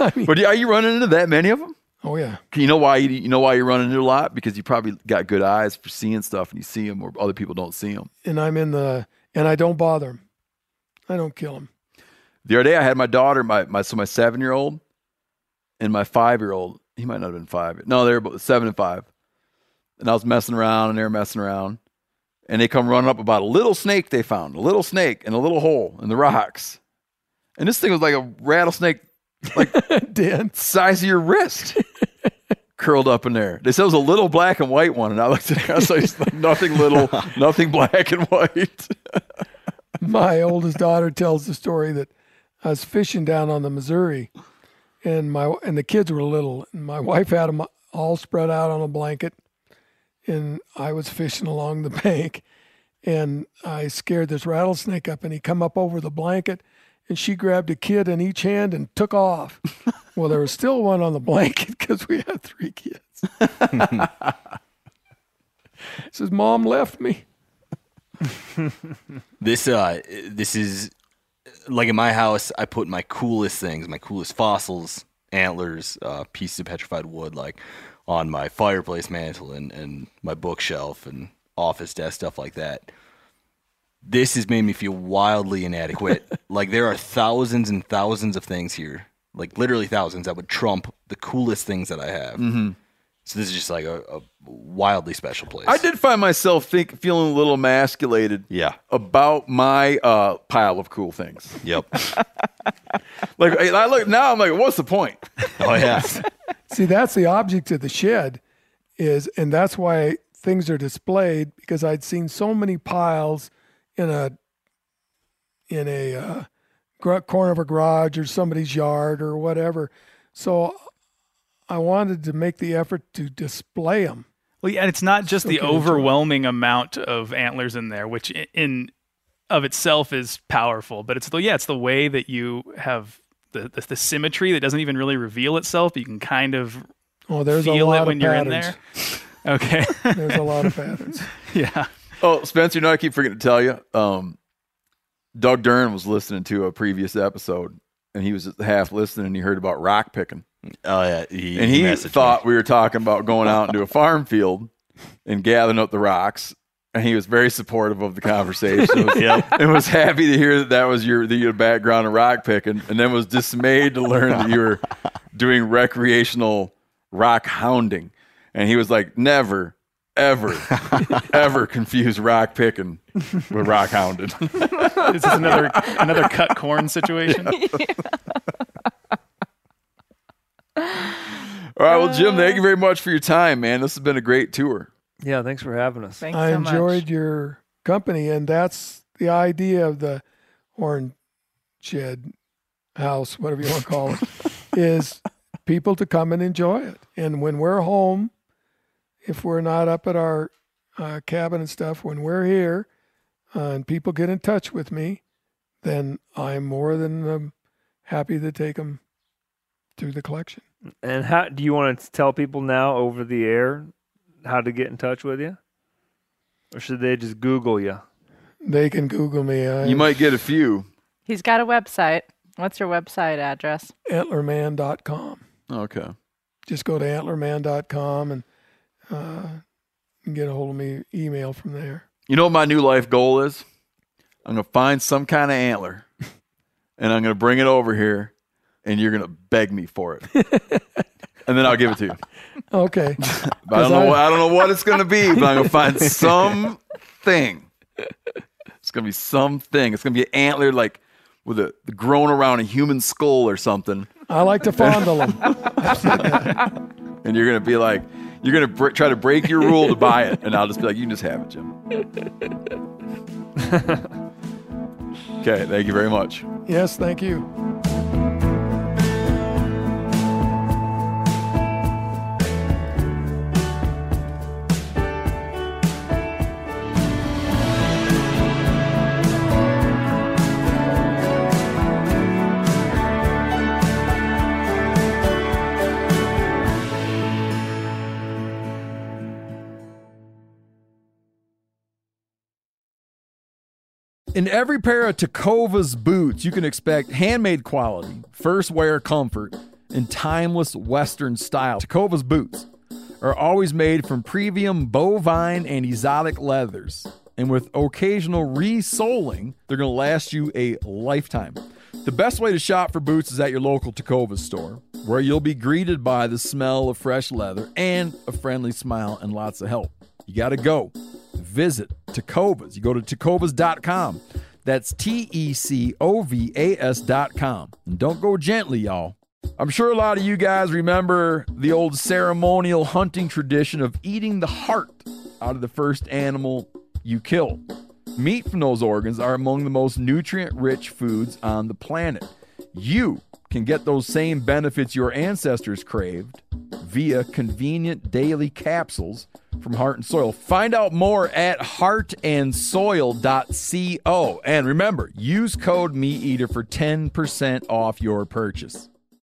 I mean, But are you running into that many of them? oh yeah, You know why you, you know why you're running into a lot because you probably got good eyes for seeing stuff and you see them or other people don't see them. and I'm in the and I don't bother them. I don't kill them. The other day I had my daughter, my, my so my seven year old and my five year old. He might not have been five. No, they were both seven and five. And I was messing around and they were messing around. And they come running up about a little snake they found, a little snake in a little hole in the rocks. And this thing was like a rattlesnake like Dan, size of your wrist curled up in there. They said it was a little black and white one. And I looked at it, I was like, nothing little, nothing black and white. my oldest daughter tells the story that I was fishing down on the Missouri, and my and the kids were little, and my wife had them all spread out on a blanket, and I was fishing along the bank, and I scared this rattlesnake up, and he come up over the blanket, and she grabbed a kid in each hand and took off. well, there was still one on the blanket because we had three kids. says, "Mom left me." This uh this is like in my house I put my coolest things, my coolest fossils, antlers, uh pieces of petrified wood like on my fireplace mantle and, and my bookshelf and office desk, stuff like that. This has made me feel wildly inadequate. like there are thousands and thousands of things here, like literally thousands that would trump the coolest things that I have. Mm-hmm. So this is just like a, a wildly special place. I did find myself think, feeling a little emasculated Yeah. about my uh, pile of cool things. Yep. Like I I look now, I'm like, what's the point? oh yeah. See, that's the object of the shed, is, and that's why things are displayed because I'd seen so many piles in a in a uh, gr- corner of a garage or somebody's yard or whatever. So I wanted to make the effort to display them. Well, yeah, and it's not just So the can enjoy. overwhelming amount of antlers in there, which i- in of itself is powerful, but it's the yeah, it's the way that you have the the, the symmetry that doesn't even really reveal itself. But you can kind of Oh, there's a feel lot it when of you're in patterns. there. Okay, There's a lot of patterns. yeah. Oh, Spencer, you know, I keep forgetting to tell you. Um, Doug Dern was listening to a previous episode, and he was half listening, and he heard about rock picking, Oh yeah. He, and he messaged me. thought we were talking about going out into a farm field and gathering up the rocks. And he was very supportive of the conversation. Was, And was happy to hear that that was your, the, your background in rock picking, and then was dismayed to learn that you were doing recreational rock hounding. And he was like, never, ever, ever confuse rock picking with rock hounding. This is another another cut corn situation. All right, well, Jim, thank you very much for your time, man. This has been a great tour. Yeah, thanks for having us. Thanks I so much. enjoyed your company, and that's the idea of the horn shed house, whatever you want to call it, is people to come and enjoy it. And when we're home, if we're not up at our uh, cabin and stuff, when we're here, uh, and people get in touch with me, then I'm more than um, happy to take them to the collection. And how do you want to tell people now over the air how to get in touch with you, or should they just Google you? They can Google me. I'm You might get a few. He's got a website. What's your website address? antlerman.com. Okay. just go to antlerman.com and uh, get a hold of me, email from there. You know what my new life goal is? I'm going to find some kind of antler and I'm going to bring it over here and you're going to beg me for it. and then I'll give it to you. Okay. I don't know. I- what- I don't know what it's gonna be, but I'm gonna find something. It's gonna be something. It's gonna be an antler like with a grown around a human skull or something, I like to fondle them. and you're gonna be like, you're gonna br- try to break your rule to buy it, and I'll just be like, you can just have it, Jim. okay, thank you very much. Yes, thank you. In every pair of Tecovas boots, you can expect handmade quality, first wear comfort, and timeless Western style. Tecovas boots are always made from premium bovine and exotic leathers. And with occasional resoling, they're going to last you a lifetime. The best way to shop for boots is at your local Tacova store, where you'll be greeted by the smell of fresh leather and a friendly smile and lots of help. You got to go. Visit Tecovas. You go to tecovas.com. That's T E C O V A S.com. And don't go gently, y'all. I'm sure a lot of you guys remember the old ceremonial hunting tradition of eating the heart out of the first animal you kill. Meat from those organs are among the most nutrient rich foods on the planet. You can get those same benefits your ancestors craved via convenient daily capsules from Heart and Soil. Find out more at heartandsoil.co. And remember, use code MeatEater for 10% off your purchase.